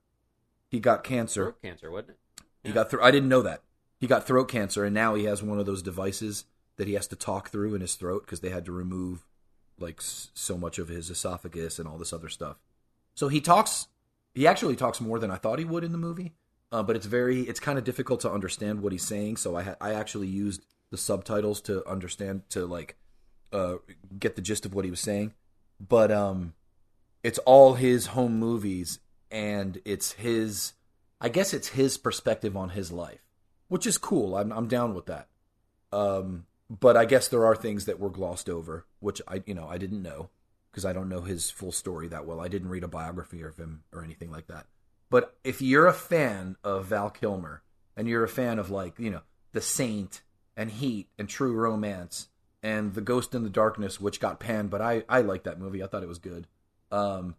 He got cancer. Throat cancer, wasn't it? He got through. I didn't know that. He got throat cancer, and now he has one of those devices that he has to talk through in his throat because they had to remove like s- so much of his esophagus and all this other stuff. So he talks. He actually talks more than I thought he would in the movie, uh, but it's very. It's kind of difficult to understand what he's saying. So I ha- I actually used the subtitles to understand to like uh, get the gist of what he was saying. But um, it's all his home movies, and it's his. I guess it's his perspective on his life, which is cool. I'm I'm down with that. Um, but I guess there are things that were glossed over, which I you know I didn't know because I don't know his full story that well. I didn't read a biography of him or anything like that. But if you're a fan of Val Kilmer and you're a fan of like you know The Saint and Heat and True Romance and The Ghost in the Darkness, which got panned, but I I liked that movie. I thought it was good. Um,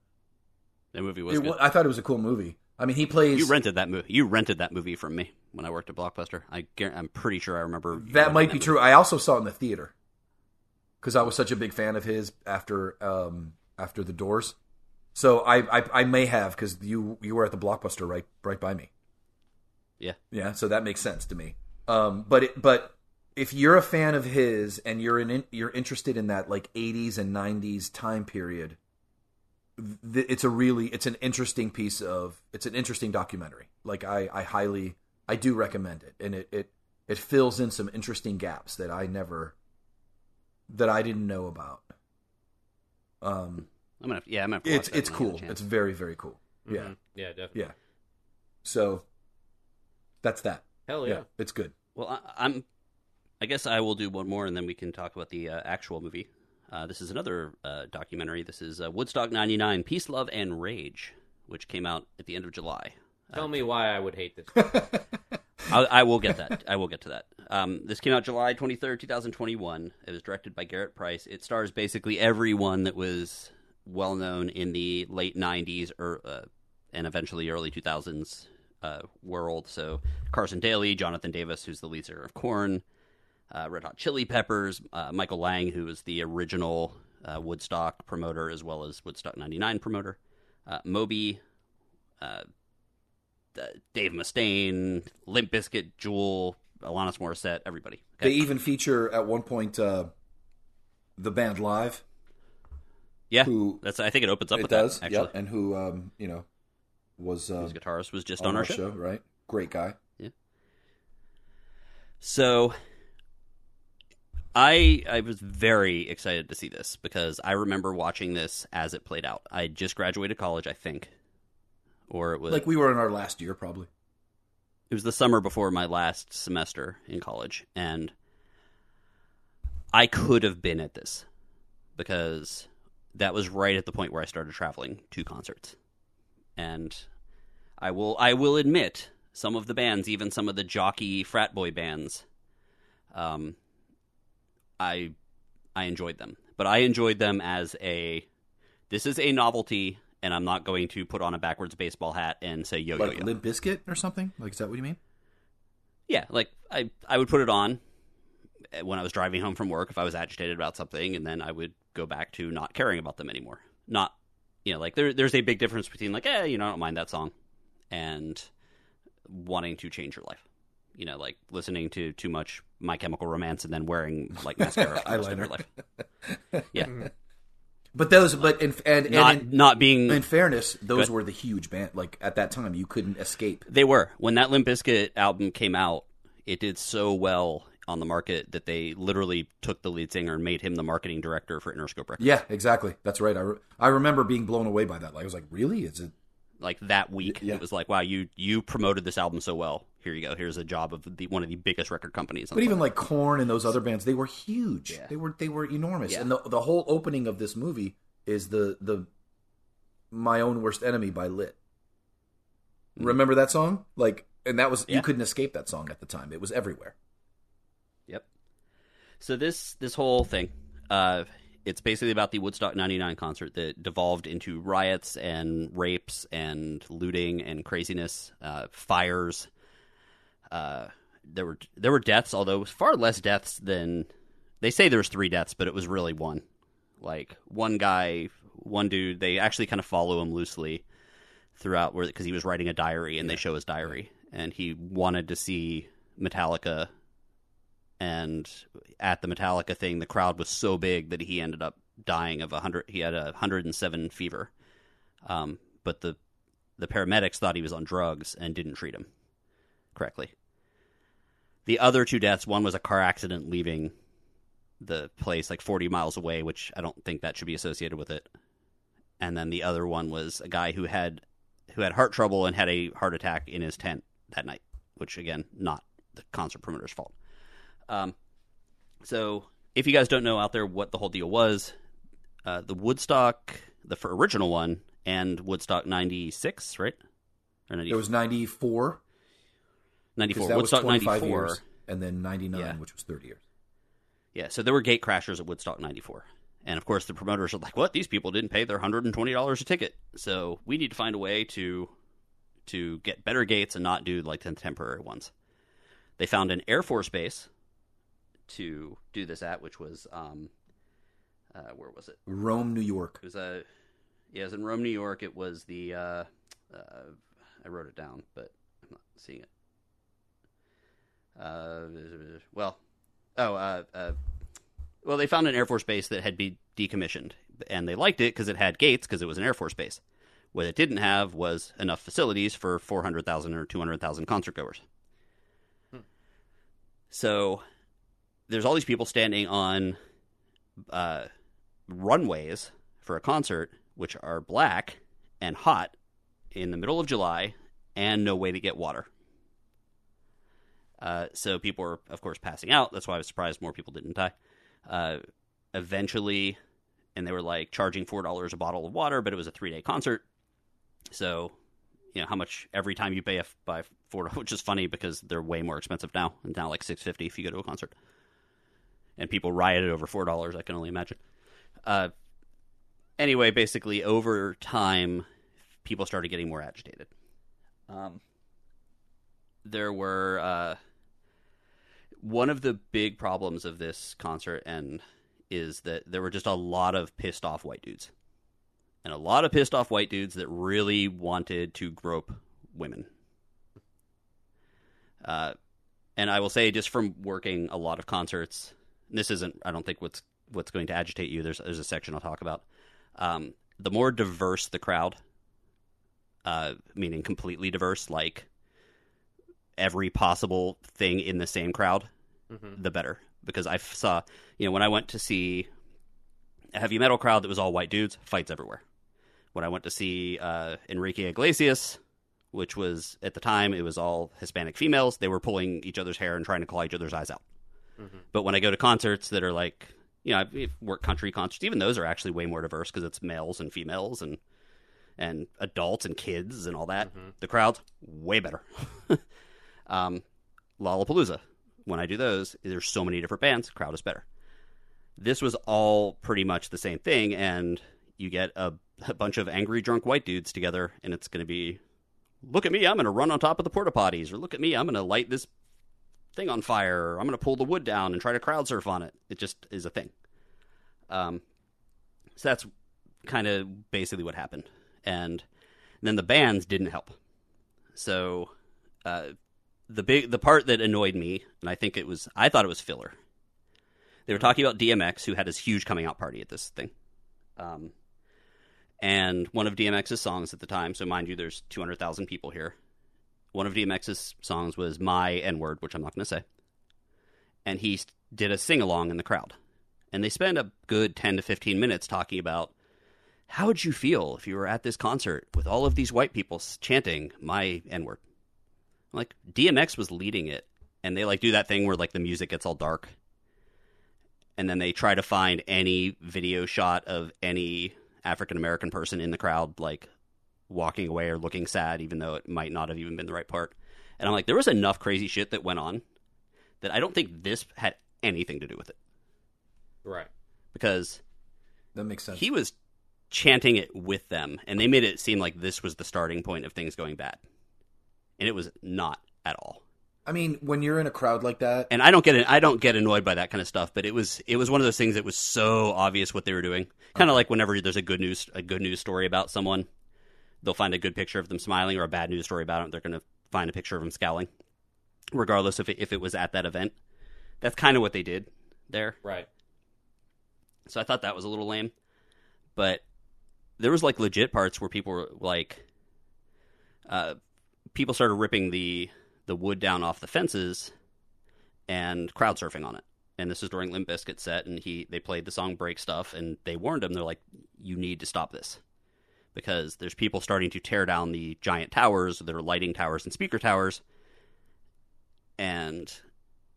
That movie was it good. I thought it was a cool movie. I mean, he plays. you rented that movie. You rented that movie from me when I worked at Blockbuster. I I'm pretty sure I remember. that might be movie. true. I also saw it in the theater because I was such a big fan of his after um, after the Doors. So I I, I may have because you you were at the Blockbuster right right by me. Yeah. Yeah, so that makes sense to me. Um, but it, but if you're a fan of his and you're in you're interested in that like 80s and 90s time period, th- it's a really it's an interesting piece of it's an interesting documentary. Like I I highly I do recommend it, and it it it fills in some interesting gaps that I never that I didn't know about. Um, I'm gonna. Yeah, I'm gonna. have to it's it's when I get a cool. It's very very cool. Yeah, Mhm. yeah, definitely. yeah. So that's that. Hell yeah. yeah, it's good. Well, I, I'm. I guess I will do one more, and then we can talk about the uh, actual movie. Uh, this is another uh, documentary. This is uh, Woodstock '99: Peace, Love, and Rage, which came out at the end of July. Tell me why I would hate this. [LAUGHS] I, I will get that. I will get to that. Um, this came out July 23rd, 2021. It was directed by Garrett Price. It stars basically everyone that was well known in the late 90s or, uh, and eventually early 2000s uh, world. So Carson Daly, Jonathan Davis, who's the lead singer of Korn, uh, Red Hot Chili Peppers, uh, Michael Lang, who was the original uh, Woodstock promoter as well as Woodstock 99 promoter, uh, Moby, Dave Mustaine, Limp Bizkit, Jewel, Alanis Morissette, everybody. They even feature at one point uh, the band live. yeah, who- that's. I think it opens up it with does, that. Actually, yep. And who um, you know was uh, his guitarist was just on, on, our our show. show, right? Great guy. Yeah. So I I was very excited to see this because I remember watching this as it played out. I just graduated college, I think, or it was Like we were in our last year, probably. it was the summer before my last semester in college and I could have been at this because that was right at the point where I started traveling to concerts. And I will I will admit some of the bands, even some of the jockey frat boy bands, um I I enjoyed them. But I enjoyed them as a this is a novelty and I'm not going to put on a backwards baseball hat and say yo yo Like yo. Limp Bizkit or something. Like is that what you mean? Yeah, like I I would put it on, when I was driving home from work if I was agitated about something, and then I would go back to not caring about them anymore. Not, you know, like there, there's a big difference between like, eh, you know, I don't mind that song, and wanting to change your life. You know, like listening to too much My Chemical Romance and then wearing like mascara [LAUGHS] for the rest of your Eyeliner. life. [LAUGHS] Yeah, But those, but in, and, not and in, not being in fairness, those were the huge band. Like at that time, you couldn't escape. They were. When that Limp Bizkit album came out, it did so well on the market that they literally took the lead singer and made him the marketing director for Interscope Records. Yeah, exactly. That's right. I, re- I remember being blown away by that. Like I was like, really? Is it? Like that week, Yeah. it was like, wow, you you promoted this album so well. Here you go. Here's a job of the one of the biggest record companies. But even planet. like Korn and those other bands, they were huge. Yeah. They were they were enormous. Yeah. And the the whole opening of this movie is the the My Own Worst Enemy by Lit. Remember that song? Like, and that was Mm. You couldn't escape that song at the time. It was everywhere. Yep. So this this whole thing, uh, it's basically about the Woodstock '99 concert that devolved into riots and rapes and looting and craziness, uh, fires. Uh, there were there were deaths, although it was far less deaths than they say. There was three deaths, but it was really one. Like one guy, one dude. They actually kind of follow him loosely throughout, where because he was writing a diary, and they show his diary, and he wanted to see Metallica and at the Metallica thing, the crowd was so big that he ended up dying of a hundred. He had a hundred and seven fever, um, but the the paramedics thought he was on drugs and didn't treat him correctly. The other two deaths, one was a car accident leaving the place like 40 miles away, which I don't think that should be associated with it. And then the other one was a guy who had who had heart trouble and had a heart attack in his tent that night, which again, not the concert promoter's fault. Um, so if you guys don't know out there what the whole deal was, uh, the Woodstock, the original one, and Woodstock '96, right? Or 90, It was 94. 94. Because that Woodstock 25 '94. years. And then 99, Yeah. which was 30 years. Yeah, so there were gate crashers at Woodstock 94. And of course, the promoters are like, what? These people didn't pay their $120 a ticket. So we need to find a way to to get better gates and not do like the temporary ones. They found an Air Force base to do this at, which was, um, uh, where was it? Rome, New York. It was a, yeah, it was in Rome, New York. It was the, uh, uh, I wrote it down, but I'm not seeing it. Uh, well, oh, uh, uh, well, they found an Air Force base that had been decommissioned, and they liked it because it had gates because it was an Air Force base. What it didn't have was enough facilities for 400,000 or 200,000 concert goers. So there's all these people standing on uh, runways for a concert, which are black and hot in the middle of July, and no way to get water. Uh, so people were, of course, passing out. That's why I was surprised more people didn't die. Uh, eventually, and they were like charging four dollars a bottle of water, but it was a three day concert. So, you know how much every time you pay a, by four, [LAUGHS] which is funny because they're way more expensive now. And now like six fifty if you go to a concert. And people rioted over four dollars. I can only imagine. Uh, anyway, basically, over time, people started getting more agitated. Um, there were uh, one of the big problems of this concert, and is that there were just a lot of pissed off white dudes, and a lot of pissed off white dudes that really wanted to grope women. Uh, and I will say, just from working a lot of concerts, this isn't, I don't think what's what's going to agitate you. There's there's a section I'll talk about. Um, the more diverse the crowd, uh, meaning completely diverse, like every possible thing in the same crowd, the better. Because I saw, you know, when I went to see a heavy metal crowd that was all white dudes, fights everywhere. When I went to see uh, Enrique Iglesias, which was at the time it was all Hispanic females, they were pulling each other's hair and trying to claw each other's eyes out. But when I go to concerts that are like, you know, I've worked country concerts, even those are actually way more diverse because it's males and females and and adults and kids and all that. The crowd's way better. [LAUGHS] um, Lollapalooza, when I do those, there's so many different bands, crowd is better. This was all pretty much the same thing, and you get a, a bunch of angry drunk white dudes together, and it's going to be, look at me, I'm going to run on top of the porta potties, or look at me, I'm going to light this thing on fire. Or I'm going to pull the wood down and try to crowd surf on it. It just is a thing. Um, so that's kind of basically what happened. And then the bands didn't help. So uh, the big the part that annoyed me, and I think it was I thought it was filler. They were talking about DMX, who had his huge coming out party at this thing. Um, and one of DMX's songs at the time, so mind you, there's 200,000 people here. One of DMX's songs was My N Word, which I'm not going to say. And he did a sing along in the crowd. And they spent a good 10 to 15 minutes talking about how would you feel if you were at this concert with all of these white people chanting My N Word? Like, DMX was leading it. And they like do that thing where like the music gets all dark and then they try to find any video shot of any African American person in the crowd, like walking away or looking sad, even though it might not have even been the right part. And I'm like, there was enough crazy shit that went on that I don't think this had anything to do with it Right. because That makes sense. he was chanting it with them, and they made it seem like this was the starting point of things going bad, and it was not at all. I mean, when you're in a crowd like that, and I don't get I don't get annoyed by that kind of stuff, but it was it was one of those things that was so obvious what they were doing. Kind of like whenever there's a good news a good news story about someone, they'll find a good picture of them smiling, or a bad news story about them, they're going to find a picture of them scowling, regardless if it, if it was at that event. That's kind of what they did there. Right. So I thought that was a little lame, but there was like legit parts where people were like, uh, people started ripping the the wood down off the fences and crowd surfing on it. And this is during Limp Bizkit set, and he they played the song "Break Stuff," and they warned him. They're like, "You need to stop this." Because there's people starting to tear down the giant towers, are lighting towers and speaker towers, and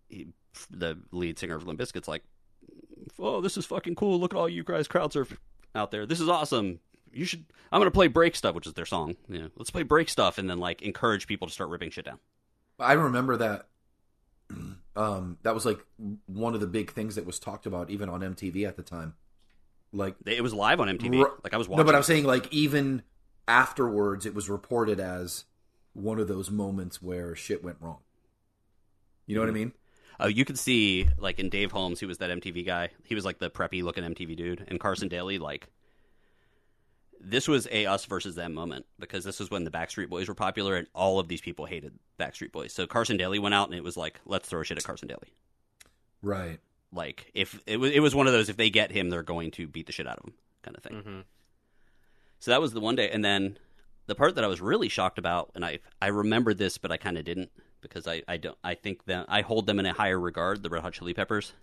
he, the lead singer of Limp Bizkit's like, oh, this is fucking cool. Look at all you guys crowd surf out there. This is awesome. You should. I'm gonna play break stuff, which is their song. Yeah, let's play break stuff, and then like encourage people to start ripping shit down. I remember that. [CLEARS THROAT] Um, that was like one of the big things that was talked about even on MTV at the time. Like It was live on MTV. Ru- like I was watching. No, but I'm saying like even afterwards, it was reported as one of those moments where shit went wrong. You know what I mm-hmm. mean? Oh, you could see like in Dave Holmes, who was that MTV guy. He was like the preppy looking MTV dude, and Carson Daly like. This was a us versus them moment because this was when the Backstreet Boys were popular and all of these people hated Backstreet Boys. So Carson Daly went out and it was like, let's throw shit at Carson Daly. Right. Like if it was it was one of those if they get him, they're going to beat the shit out of him kind of thing. Mm-hmm. So that was the one day, and then the part that I was really shocked about, and I I remembered this, but I kind of didn't because I I don't I think that I hold them in a higher regard, the Red Hot Chili Peppers.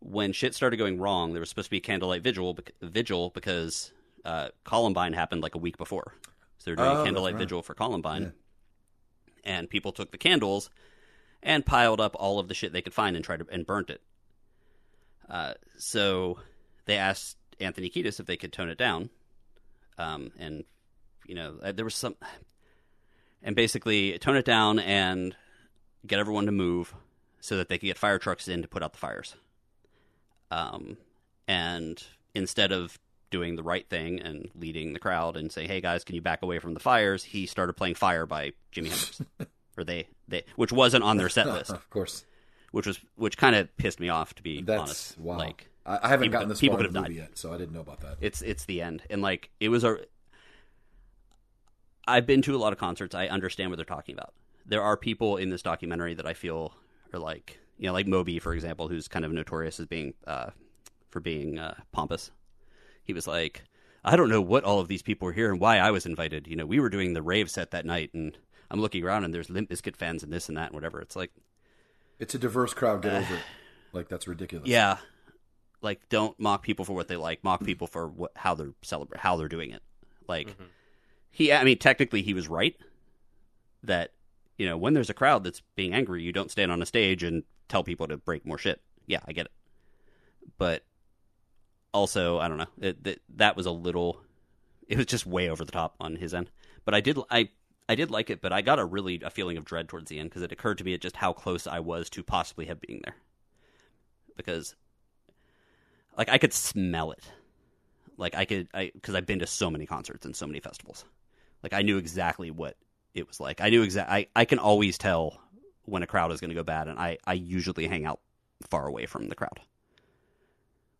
When shit started going wrong, there was supposed to be a candlelight vigil vigil because uh, Columbine happened like a week before, so they're doing Oh, a candlelight right. vigil for Columbine, Yeah. and people took the candles and piled up all of the shit they could find and tried to and burnt it. Uh, so they asked Anthony Kiedis if they could tone it down, um, and you know uh, there was some, and basically tone it down and get everyone to move so that they could get fire trucks in to put out the fires. Um, and instead of doing the right thing and leading the crowd and say, "Hey guys, can you back away from the fires?" He started playing "Fire" by Jimi Hendrix, [LAUGHS] or they they which wasn't on their set list [LAUGHS] of course. Which was which kind of pissed me off to be That's honest. wow. Like I, I haven't people gotten this people far in could the have movie died. yet, so I didn't know about that. it's it's the end, and like it was a. I've been to a lot of concerts. I understand what they're talking about. There are people in this documentary that I feel are like you know like Moby for example, who's kind of notorious as being uh, for being uh, pompous. He was like, I don't know what all of these people were here and why I was invited. You know, we were doing the rave set that night, and I'm looking around and there's Limp Bizkit fans and this and that and whatever. It's like It's a diverse crowd. Get over it. [SIGHS] Like that's ridiculous. Yeah, like don't mock people for what they like. Mock people for what how they're celebrate how they're doing it. Like mm-hmm. he, I mean, technically he was right that you know when there's a crowd that's being angry, you don't stand on a stage and tell people to break more shit. Yeah, I get it, but also I don't know it, that that was a little. It was just way over the top on his end, but I did I. I did like it, but I got a really a feeling of dread towards the end because it occurred to me just how close I was to possibly have being there because like I could smell it. Like I could I cuz I've been to so many concerts and so many festivals. Like I knew exactly what it was like. I knew exact I I can always tell when a crowd is going to go bad, and I I usually hang out far away from the crowd.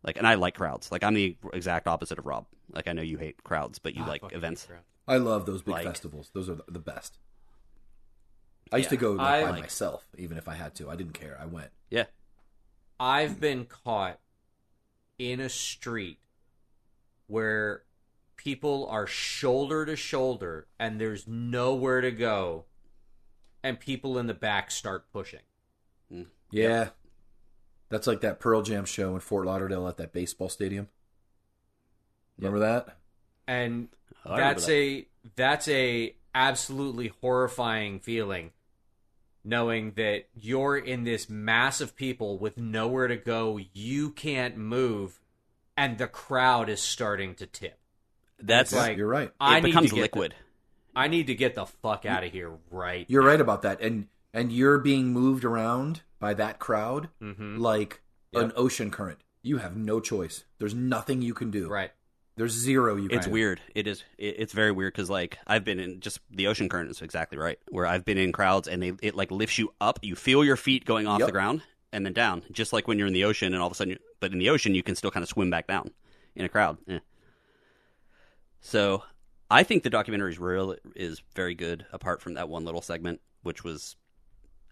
Like, and I like crowds. Like, I'm the exact opposite of Rob. Like, I know you hate crowds, but you like events. crowd. I love those big Like- festivals. Those are the, the best. I used Yeah. to go like, I- by like- myself, even if I had to. I didn't care. I went. Yeah, I've been caught in a street where people are shoulder to shoulder and there's nowhere to go and people in the back start pushing. Mm. Yeah. That's like that Pearl Jam show in Fort Lauderdale at that baseball stadium. Remember that? And I that's that. a that's a absolutely horrifying feeling knowing that you're in this mass of people with nowhere to go, you can't move and the crowd is starting to tip. that's It's like You're right. it I need becomes liquid. The, I need to get the fuck out of here right. You're right about that. And and you're being moved around by that crowd Mhm. like an ocean current. You have no choice. There's nothing you can do. Right. There's zero you It's weird. It is. It, it's very weird because like I've been in just the ocean current is exactly right. Where I've been in crowds and they it like lifts you up. You feel your feet going off Yep. the ground and then down, just like when you're in the ocean and all of a sudden. You, but in the ocean, you can still kind of swim back down. In a crowd, eh. so I think the documentary is real is very good. Apart from that one little segment, which was,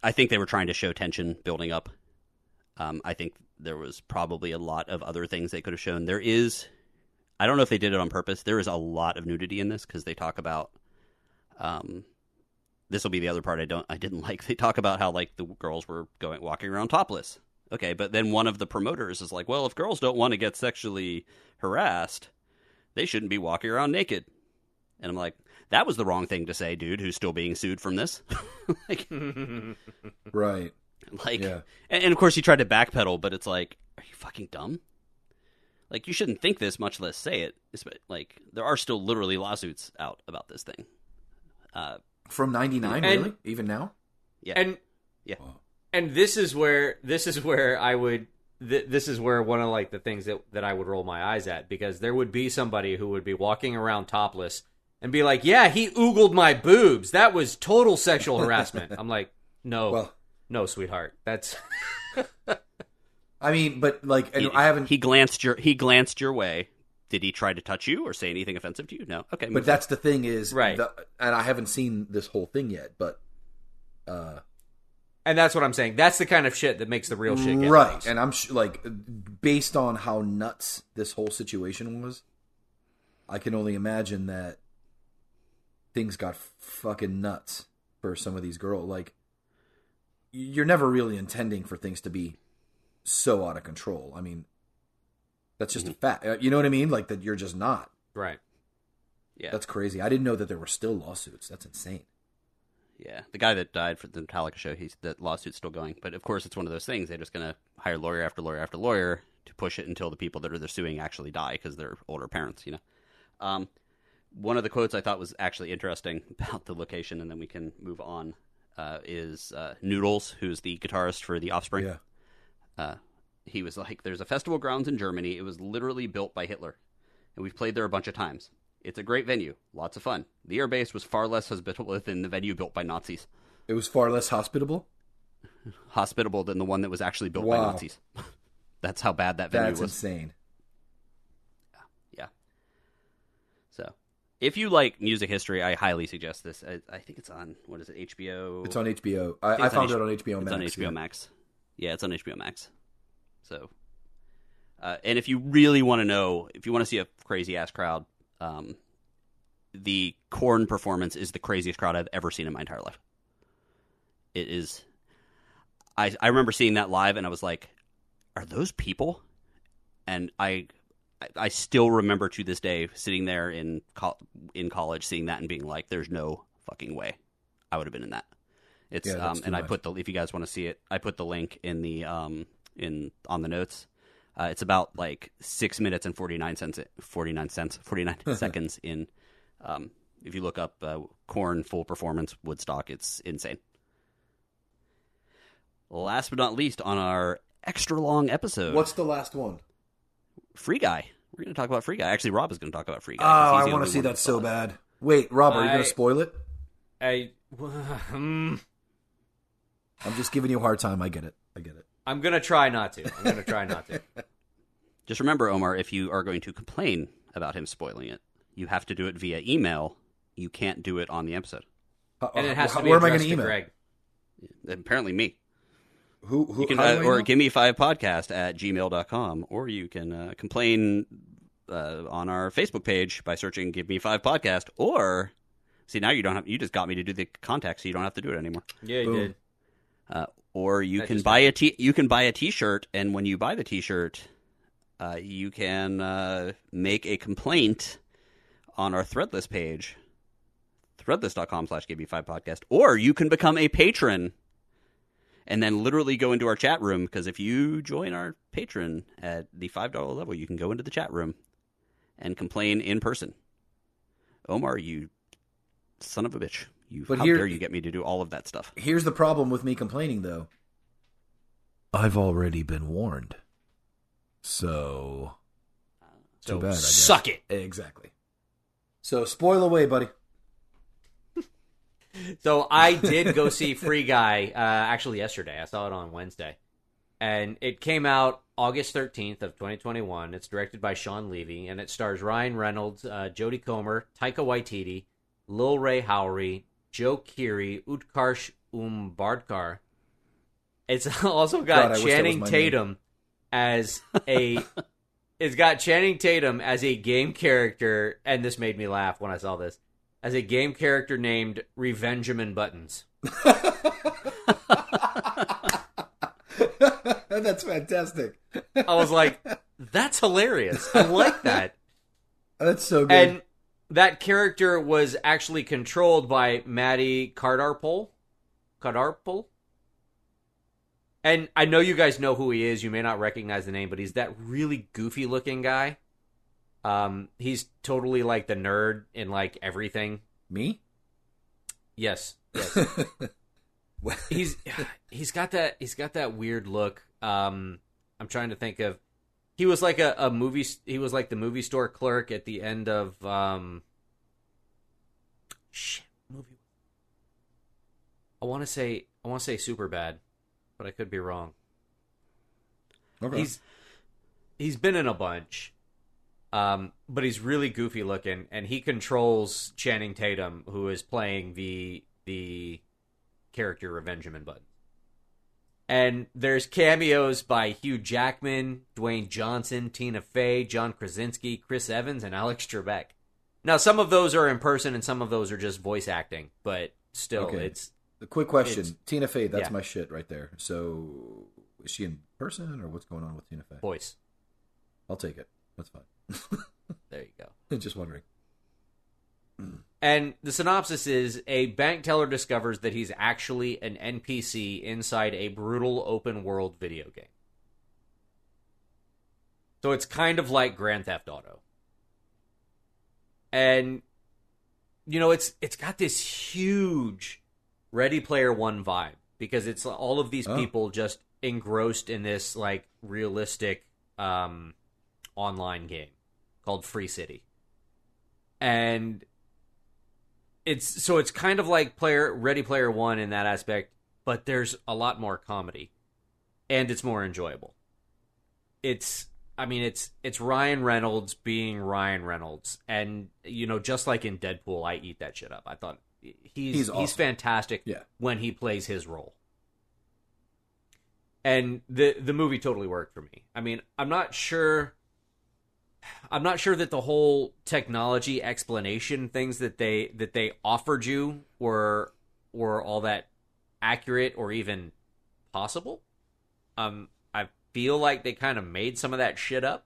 I think they were trying to show tension building up. Um, I think there was probably a lot of other things they could have shown. There is I don't know if they did it on purpose. There is a lot of nudity in this because they talk about. Um, this will be the other part I don't I didn't [LAUGHS] like. They talk about how like the girls were going walking around topless. Okay, but then one of the promoters is like, well, if girls don't want to get sexually harassed, they shouldn't be walking around naked. And I'm like, that was the wrong thing to say, dude. Who's still being sued from this? [LAUGHS] like, Right. like, Yeah. and, and of course he tried to backpedal, but it's like, are you fucking dumb? Like you shouldn't think this, much less say it. It's- Like there are still literally lawsuits out about this thing. Uh, From 99 And- really? Even now? yeah, And yeah, and this is where this is where I would th- this is where one of like the things that that I would roll my eyes at because there would be somebody who would be walking around topless and be like, "Yeah, he oogled my boobs. That was total sexual harassment." [LAUGHS] I'm like, "No, Well, no, sweetheart. That's [LAUGHS] I mean, but like He- I haven't He glanced your he glanced your way. Did he try to touch you or say anything offensive to you? No. Okay, But move that's the thing is, Right. the- and I haven't seen this whole thing yet. But uh, and that's what I'm saying. That's the kind of shit that makes the real shit get right, lost. and I'm sh- like, based on how nuts this whole situation was, I can only imagine that things got fucking nuts for some of these girls. Like, you're never really intending for things to be so out of control. I mean, that's just a fact. Uh, You know what I mean? Like that, you're just not. right. yeah, That's crazy. I didn't know that there were still lawsuits. That's insane. yeah. The guy that died for the Metallica show, he's that lawsuit's still going. But of course, it's one of those things. They're just gonna hire lawyer after lawyer after lawyer to push it until the people that are they're suing actually die because they're older parents. You know. Um, one of the quotes I thought was actually interesting [LAUGHS] about the location, and then we can move on. Uh, is uh, Noodles, who's the guitarist for The Offspring? Yeah. Uh, he was like, "There's a festival grounds in Germany. It was literally built by Hitler, and we've played there a bunch of times. It's a great venue, lots of fun. The air base was far less hospitable than the venue built by Nazis, It was far less hospitable. [LAUGHS] hospitable than the one that was actually built by Nazis. [LAUGHS] That's how bad that venue That's was. insane. Yeah. So, if you like music history, I highly suggest this. I, I think it's on what is it, HBO? It's on HBO. I I, I found H- it on HBO Max. It's on HBO yeah. Max. Yeah, it's on HBO Max. So, uh, and if you really want to know, if you want to see a crazy ass crowd, um, the Korn performance is the craziest crowd I've ever seen in my entire life. It is. I I remember seeing that live, and I was like, "Are those people?" And I. I- still remember to this day sitting there in col- in college, seeing that and being like, "There's no fucking way I would have been in that." It's Yeah, um, too and I put the if you guys want to see it, I put the link in the um in on the notes. Uh, it's about like six minutes and forty nine cents, forty nine cents, forty nine [LAUGHS] seconds in. Um, if you look up uh, Korn full performance Woodstock, it's insane. Last but not least, on our extra long episode, What's the last one? Free Guy? We're going to talk about Free Guy. Actually, Rob is going to talk about Free Guy. Oh, 'cause he's I the want to see that so bad. Wait, Rob, are you going to spoil it? I, um, [LAUGHS] I'm just giving you a hard time. I get it. I get it. I'm gonna try not to. I'm gonna try not to. [LAUGHS] Just remember, Omar, if you are going to complain about him spoiling it, you have to do it via email. You can't do it on the episode. And it has to be Where am I addressed to to email? Greg. Apparently, me. Who? who You can, uh, I or know? give me five podcast at gmail.com, or you can uh, complain uh, on our Facebook page by searching "Give Me Five Podcast." Or see, now you don't have you just got me to do the contact, so you don't have to do it anymore. Yeah, you Boom. did. Uh, or you can buy a t you can buy a t-shirt, and when you buy the t-shirt, uh, you can uh, make a complaint on our Threadless page, threadless.com slash give me five podcast, or you can become a patron and then literally go into our chat room because if you join our patron at the five dollar level, you can go into the chat room and complain in person. Omar, you son of a bitch! You But how here- dare you get me to do all of that stuff? Here's the problem with me complaining, though. I've already been warned. So. So Too bad, I guess. suck it. Exactly. So, spoil away, buddy. [LAUGHS] So I did go see Free Guy uh, actually yesterday. I saw it on Wednesday, and it came out August thirteenth of twenty twenty one. It's directed by Shawn Levy, and it stars Ryan Reynolds, uh, Jodie Comer, Taika Waititi, Lil Rel Howery, Joe Keery, Utkarsh Ambudkar. It's [LAUGHS] also got God, I wish that was Channing my name. Tatum as a. [LAUGHS] it's got Channing Tatum as a game character, and this made me laugh when I saw this. As a game character named Revenjamin Buttons. [LAUGHS] That's fantastic. I was like, that's hilarious. I like that. That's so good. And that character was actually controlled by Matty Cardarople. Cardarople? And I know you guys know who he is. You may not recognize the name, but he's that really goofy looking guy. Um, he's totally like the nerd in like everything. Me? Yes, yes. [LAUGHS] he's [SIGHS] he's got that he's got that weird look. Um, I'm trying to think of. He was like a, a movie. He was like the movie store clerk at the end of um. Shit, movie. I want to say I want to say super bad, but I could be wrong. Okay. He's he's been in a bunch, um, but he's really goofy looking, and he controls Channing Tatum, who is playing the the character of Benjamin Bud. And there's cameos by Hugh Jackman, Dwayne Johnson, Tina Fey, John Krasinski, Chris Evans, and Alex Trebek. Now, some of those are in person, and some of those are just voice acting, but still, Okay. it's A quick question. Tina Fey, that's yeah. my shit right there. So, is she in person or what's going on with Tina Fey? voice. I'll take it. That's fine. [LAUGHS] There you go. [LAUGHS] Just wondering. [CLEARS THROAT] And the synopsis is a bank teller discovers that he's actually an NPC inside a brutal open world video game. So it's kind of like Grand Theft Auto. And you know, it's it's got this huge Ready Player 1 vibe because it's all of these Oh. people just engrossed in this like realistic um online game called Free City. And it's so it's kind of like player Ready Player One in that aspect, but there's a lot more comedy, and it's more enjoyable. It's I mean it's it's Ryan Reynolds being Ryan Reynolds, and you know just like in Deadpool, I eat that shit up. I thought he's He's he's, fantastic Yeah. when he plays his role. And the the movie totally worked for me. I mean, I'm not sure I'm not sure that the whole technology explanation things that they that they offered you were were all that accurate or even possible. Um, I feel like they kind of made some of that shit up.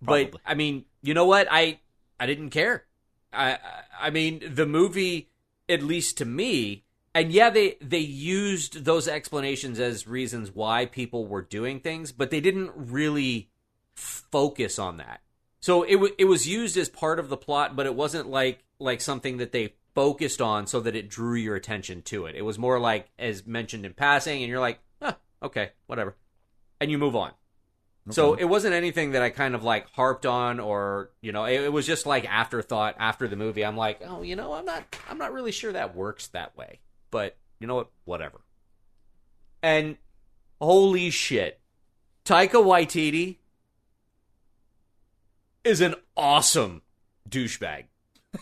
But I mean, you know what? I I didn't care. I I- I mean, the movie, at least to me, and yeah, they they used those explanations as reasons why people were doing things, but they didn't really focus on that. So it w- it was used as part of the plot, but it wasn't like like something that they focused on so that it drew your attention to it. It was more like as mentioned in passing, and you're like, okay, whatever, and you move on. So it wasn't anything that I kind of like harped on, or you know, it, it was just like afterthought after the movie. I'm like, oh, you know, I'm not, I'm not really sure that works that way, but you know what, whatever. And holy shit, Taika Waititi is an awesome douchebag.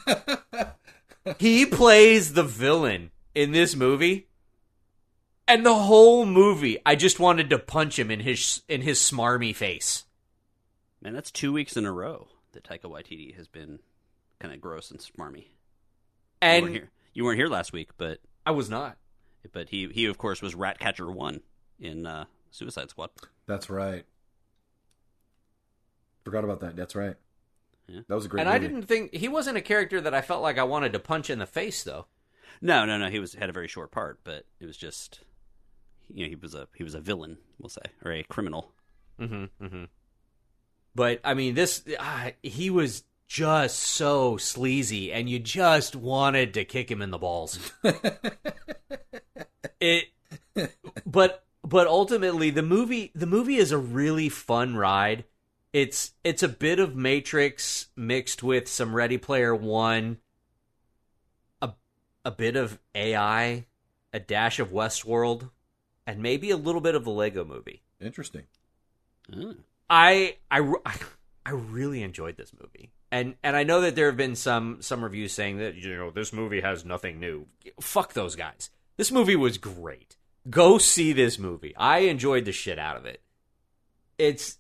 [LAUGHS] he plays the villain in this movie. And the whole movie, I just wanted to punch him in his in his smarmy face. Man, that's two weeks in a row that Taika Waititi has been kind of gross and smarmy. you, And weren't here. you weren't here last week, but I was not. but he he of course was Ratcatcher one in uh, Suicide Squad. That's right. Forgot about that. That's right. Yeah. That was a great. and I didn't think he wasn't a character that I felt like I wanted to punch in the face though. No, no, no. He was had a very short part, but it was just you know he was a he was a villain, we'll say, or a criminal. Mm-hmm. Mm-hmm. But I mean, this uh, he was just so sleazy, and you just wanted to kick him in the balls. [LAUGHS] it, but but ultimately, the movie the movie is a really fun ride. It's it's a bit of Matrix mixed with some Ready Player One, a a bit of AI, a dash of Westworld, and maybe a little bit of the Lego Movie. Interesting. Oh. I I I really enjoyed this movie. And and I know that there have been some some reviews saying that you know this movie has nothing new. Fuck those guys. This movie was great. Go see this movie. I enjoyed the shit out of it. It's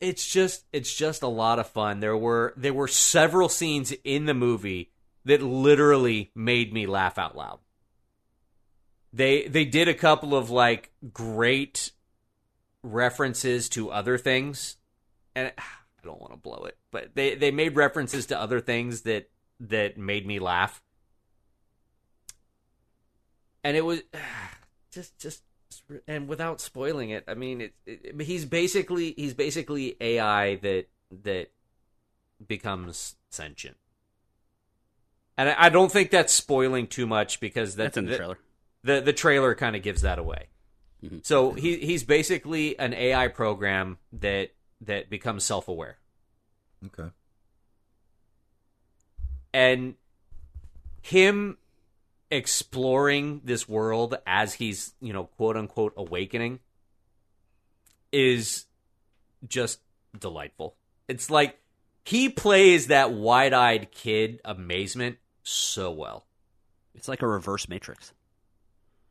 it's just it's just a lot of fun. There were there were several scenes in the movie that literally made me laugh out loud. They they did a couple of like great references to other things and [SIGHS] I don't want to blow it, but they they made references to other things that that made me laugh. And it was [SIGHS] just just and without spoiling it, I mean it, it he's basically he's basically AI that that becomes sentient. And I, I don't think that's spoiling too much because that, That's in the that- trailer. the the trailer kind of gives that away. Mhm. So he he's basically an AI program that that becomes self aware, Okay. and him exploring this world as he's you know quote unquote awakening is just delightful. It's like he plays that wide eyed kid amazement so well. It's like a reverse Matrix.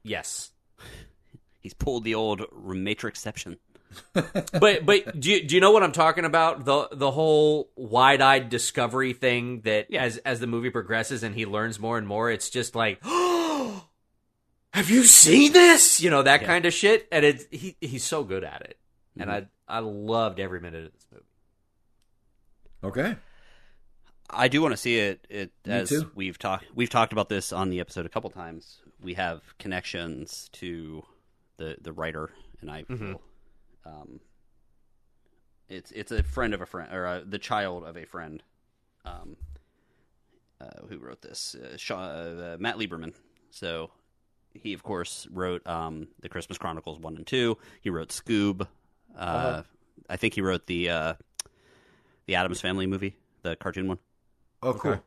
Yes. [LAUGHS] He's pulled the old Matrixception. [LAUGHS] but but do you, do you know what I'm talking about? The the whole wide eyed discovery thing that as as the movie progresses and he learns more and more, it's just like, oh, [GASPS] have you seen this? You know that Yeah. kind of shit, and it's he he's so good at it, and Mhm. I I loved every minute of this movie. Okay. I do want to see it. It Me as too. we've talked we've talked about this on the episode a couple times. We have connections to the the writer, and I Mhm. feel um, it's it's a friend of a friend or uh, the child of a friend, um, uh, who wrote this, uh, Shaw, uh, Matt Lieberman. So he of course wrote um, the Christmas Chronicles one and two. He wrote Scoob. Uh, Uh-huh. I think he wrote the uh, the Addams Family movie, the cartoon one. Oh, cool.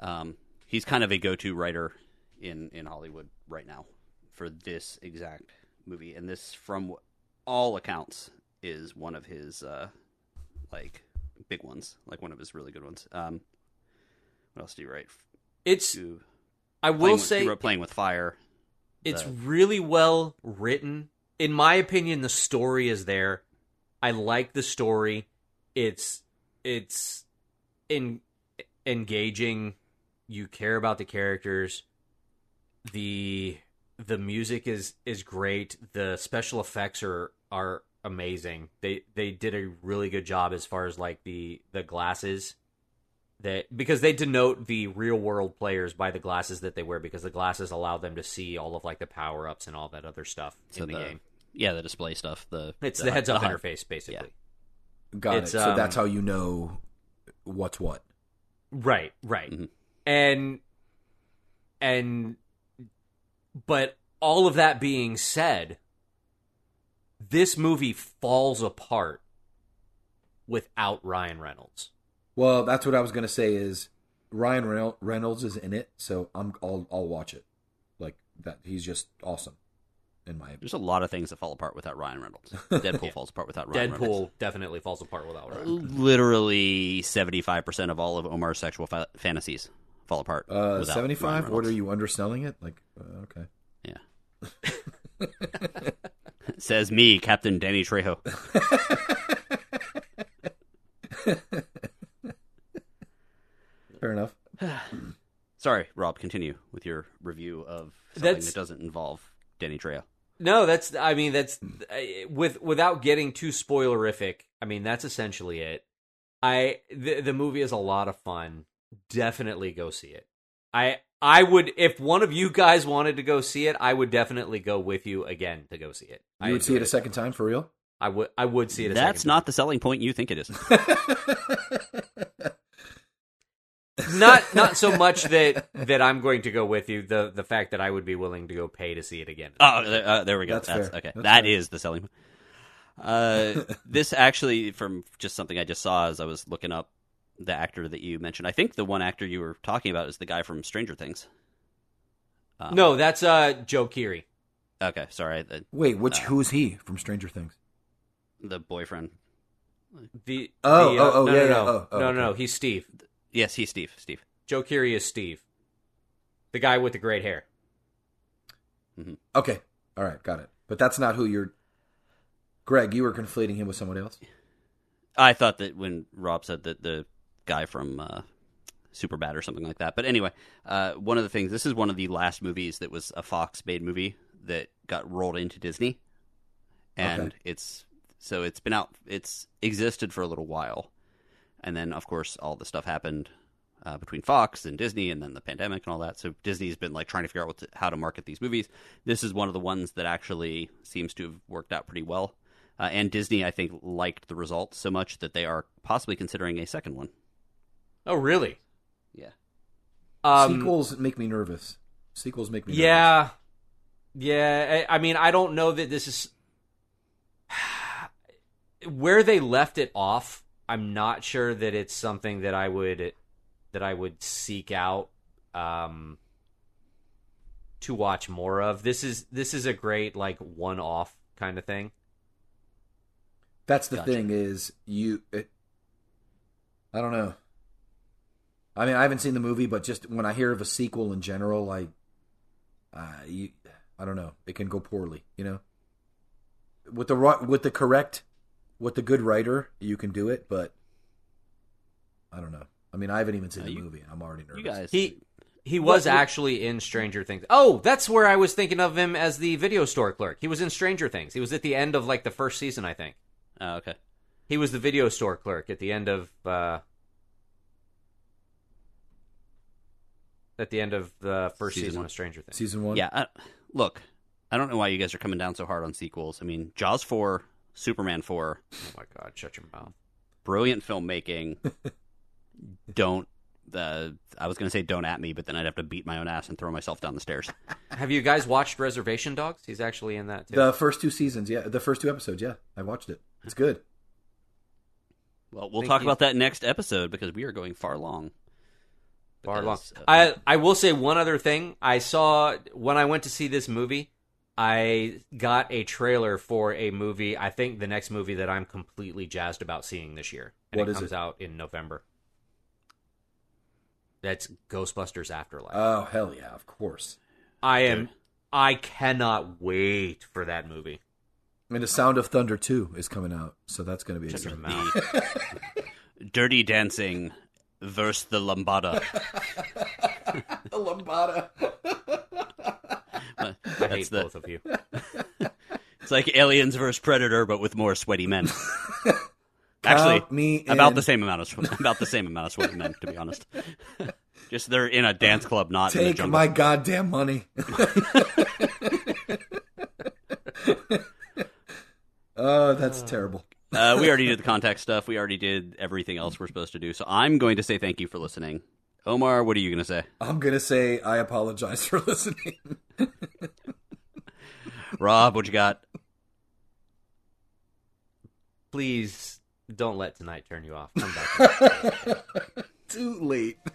Um, he's kind of a go-to writer in in Hollywood right now for this exact movie, and this, from all accounts, is one of his uh, like big ones, like one of his really good ones. Um, what else do you write? It's. I will with- say Playing with Fire. It's the- really well written. In my opinion, the story is there. I like the story. It's it's in engaging. You care about the characters. The the music is is great. The special effects are are amazing. They they did a really good job as far as like the the glasses that because they denote the real world players by the glasses that they wear because the glasses allow them to see all of like the power ups and all that other stuff So in the, the- game. Yeah, the display stuff. The It's the, heads up HUD. interface basically. Got It's, it. So um, that's how you know what's what. Right, right. Mhm. And and but all of that being said, this movie falls apart without Ryan Reynolds. Well, that's what I was gonna say. Is Ryan Reynolds is in it, so I'm I'll I'll watch it. Like that, he's just awesome. in my opinion. There's a lot of things that fall apart without Ryan Reynolds. [LAUGHS] Deadpool falls apart without Ryan Reynolds. Deadpool Reynolds. definitely falls apart without Ryan. Reynolds. Literally 75% of all of Omar's sexual fa- fantasies fall apart. uh, without seventy Ryan five. What are you underselling it? Like uh, okay. Yeah. [LAUGHS] Says me, Captain Danny Trejo. [LAUGHS] Fair enough. [SIGHS] Sorry, Rob, continue with your review of something That's- that doesn't involve Danny Trejo. No, that's. I mean, that's uh, with without getting too spoilerific. I mean, that's essentially it. I the the movie is a lot of fun. Definitely go see it. I I would if one of you guys wanted to go see it, I would definitely go with you again to go see it. I You would see it enjoyed a second time for real? I would I would see it. A That's second not the selling point you think it is. [LAUGHS] not not so much that that I'm going to go with you. The the fact that I would be willing to go pay to see it again. Oh, there, uh, there we go. That's That's, okay. That's That fair. is the selling. point. Uh, this actually, from just something I just saw as I was looking up the actor that you mentioned. I think the one actor you were talking about is the guy from Stranger Things. Um, No, that's uh Joe Keery. Okay, sorry. The, Wait, which who's he from Stranger Things? the boyfriend. The Oh, the, uh, oh, oh, no, yeah, no, yeah. no, Oh, oh, no, no, no. He's Steve. Yes, he's Steve. Steve. Joe Keery is Steve, the guy with the great hair. Okay, all right, got it. But that's not who you're. Greg, you were conflating him with someone else. I thought that when Rob said that the guy from uh, Superbad or something like that. But anyway, uh, one of the things. This is one of the last movies that was a Fox made movie that got rolled into Disney, and Okay. it's so it's been out. It's existed for a little while, and then of course all the stuff happened. Uh, between Fox and Disney, and then the pandemic and all that, so Disney's been like trying to figure out what to, how to market these movies. This is one of the ones that actually seems to have worked out pretty well. Uh, and Disney, I think, liked the results so much that they are possibly considering a second one. Oh, really? Yeah. Um, Sequels make me nervous. Sequels make me nervous. Yeah, yeah. I, I mean, I don't know that this is [SIGHS] where they left it off. I'm not sure that it's something that I would that I would seek out um, to watch more of. This is this is a great like one off kind of thing. That's the Gotcha. thing is you. It, I don't know. I mean, I haven't seen the movie, but just when I hear of a sequel in general, like, uh, you, I don't know, it can go poorly. You know, with the ri- with the correct, with the good writer, you can do it, but I don't know. I mean, I haven't even seen Uh, the you- movie. I'm already nervous. You guys, He he was What- what- actually in Stranger Things. Oh, that's where I was thinking of him as the video store clerk. He was in Stranger Things. He was at the end of like the first season, I think. oh, okay. He was the video store clerk at the end of uh at the end of the first Season season, of Stranger Things. Season one. Yeah. I, look, I don't know why you guys are coming down so hard on sequels. I mean, Jaws four, Superman four. Oh my god, shut your mouth. brilliant filmmaking. [LAUGHS] don't. Uh, I was going to say don't at me, but then I'd have to beat my own ass and throw myself down the stairs. [LAUGHS] Have you guys watched Reservation Dogs? He's actually in that too. The first two seasons, yeah, the first two episodes, yeah, I watched it. It's good. Well, we'll Thank talk you. about that next episode because we are going far long. Far long. Uh, I I will say one other thing. I saw when I went to see this movie, I got a trailer for a movie. I think the next movie that I'm completely jazzed about seeing this year, and What it is comes it? out in November. That's Ghostbusters Afterlife. Oh hell yeah, of course. I am. Dude. I cannot wait for that movie. And the Sound of Thunder two is coming out, so that's going to be Shut your exciting. Dirty Dancing versus the Lambada. [LAUGHS] The Lambada. I That's hate the, both of you. [LAUGHS] It's like Aliens versus Predator, but with more sweaty men. [LAUGHS] Actually, me about in. the same amount of sw- about the same amount of sweaty men, to be honest. Just they're in a dance club, not in the Take jungle. my goddamn money. oh, that's uh, terrible. Uh, we already did the contact stuff. We already did everything else we're supposed to do. So I'm going to say thank you for listening. Omar, what are you going to say? I'm gonna say I apologize for [LAUGHS] listening. Rob, what you got? Please don't let tonight turn you off. Come back. [LAUGHS] Too late. To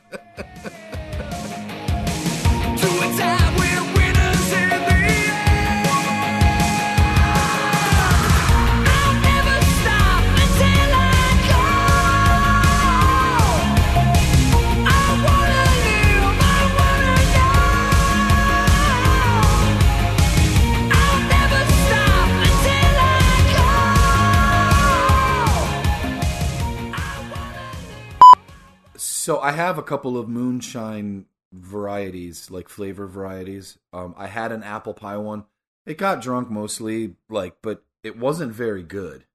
a time So I have a couple of moonshine varieties, like flavor varieties. Um, I had an apple pie one. It got drunk mostly, like, but it wasn't very good.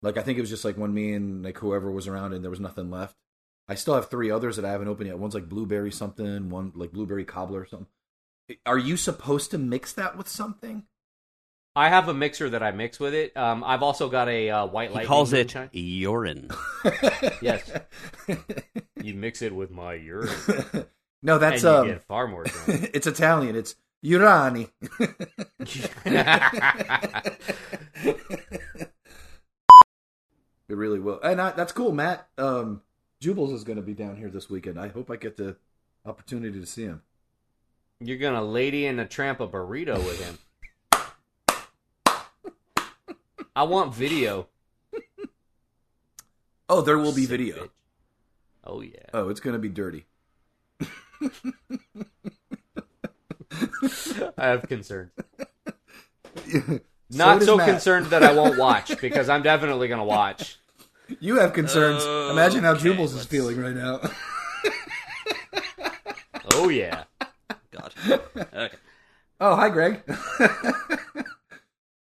Like I think it was just like when me and like whoever was around and there was nothing left. I still have three others that I haven't opened yet. One's like blueberry something, one like blueberry cobbler or something. Are you supposed to mix that with something? I have a mixer that I mix with it. Um, I've also got a uh, white He light. calls it urine. [LAUGHS] Yes. [LAUGHS] You mix it with my urine, [LAUGHS] no, that's and you um, get far more drunk. it's Italian. It's Urani. It really will, and I, that's cool, Matt. Um, Jubles is going to be down here this weekend. I hope I get the opportunity to see him. You're gonna lady and a tramp a burrito with him. I want video. [LAUGHS] Oh, there will be Sick video. bitch. Oh yeah. Oh, it's going to be dirty. [LAUGHS] I have concerns. [LAUGHS] Not does so concerned that I won't watch because I'm definitely gonna watch. You have concerns. Oh, Imagine how Okay, Jubles is let's- feeling right now. Oh yeah. God. Okay. oh, hi, Greg.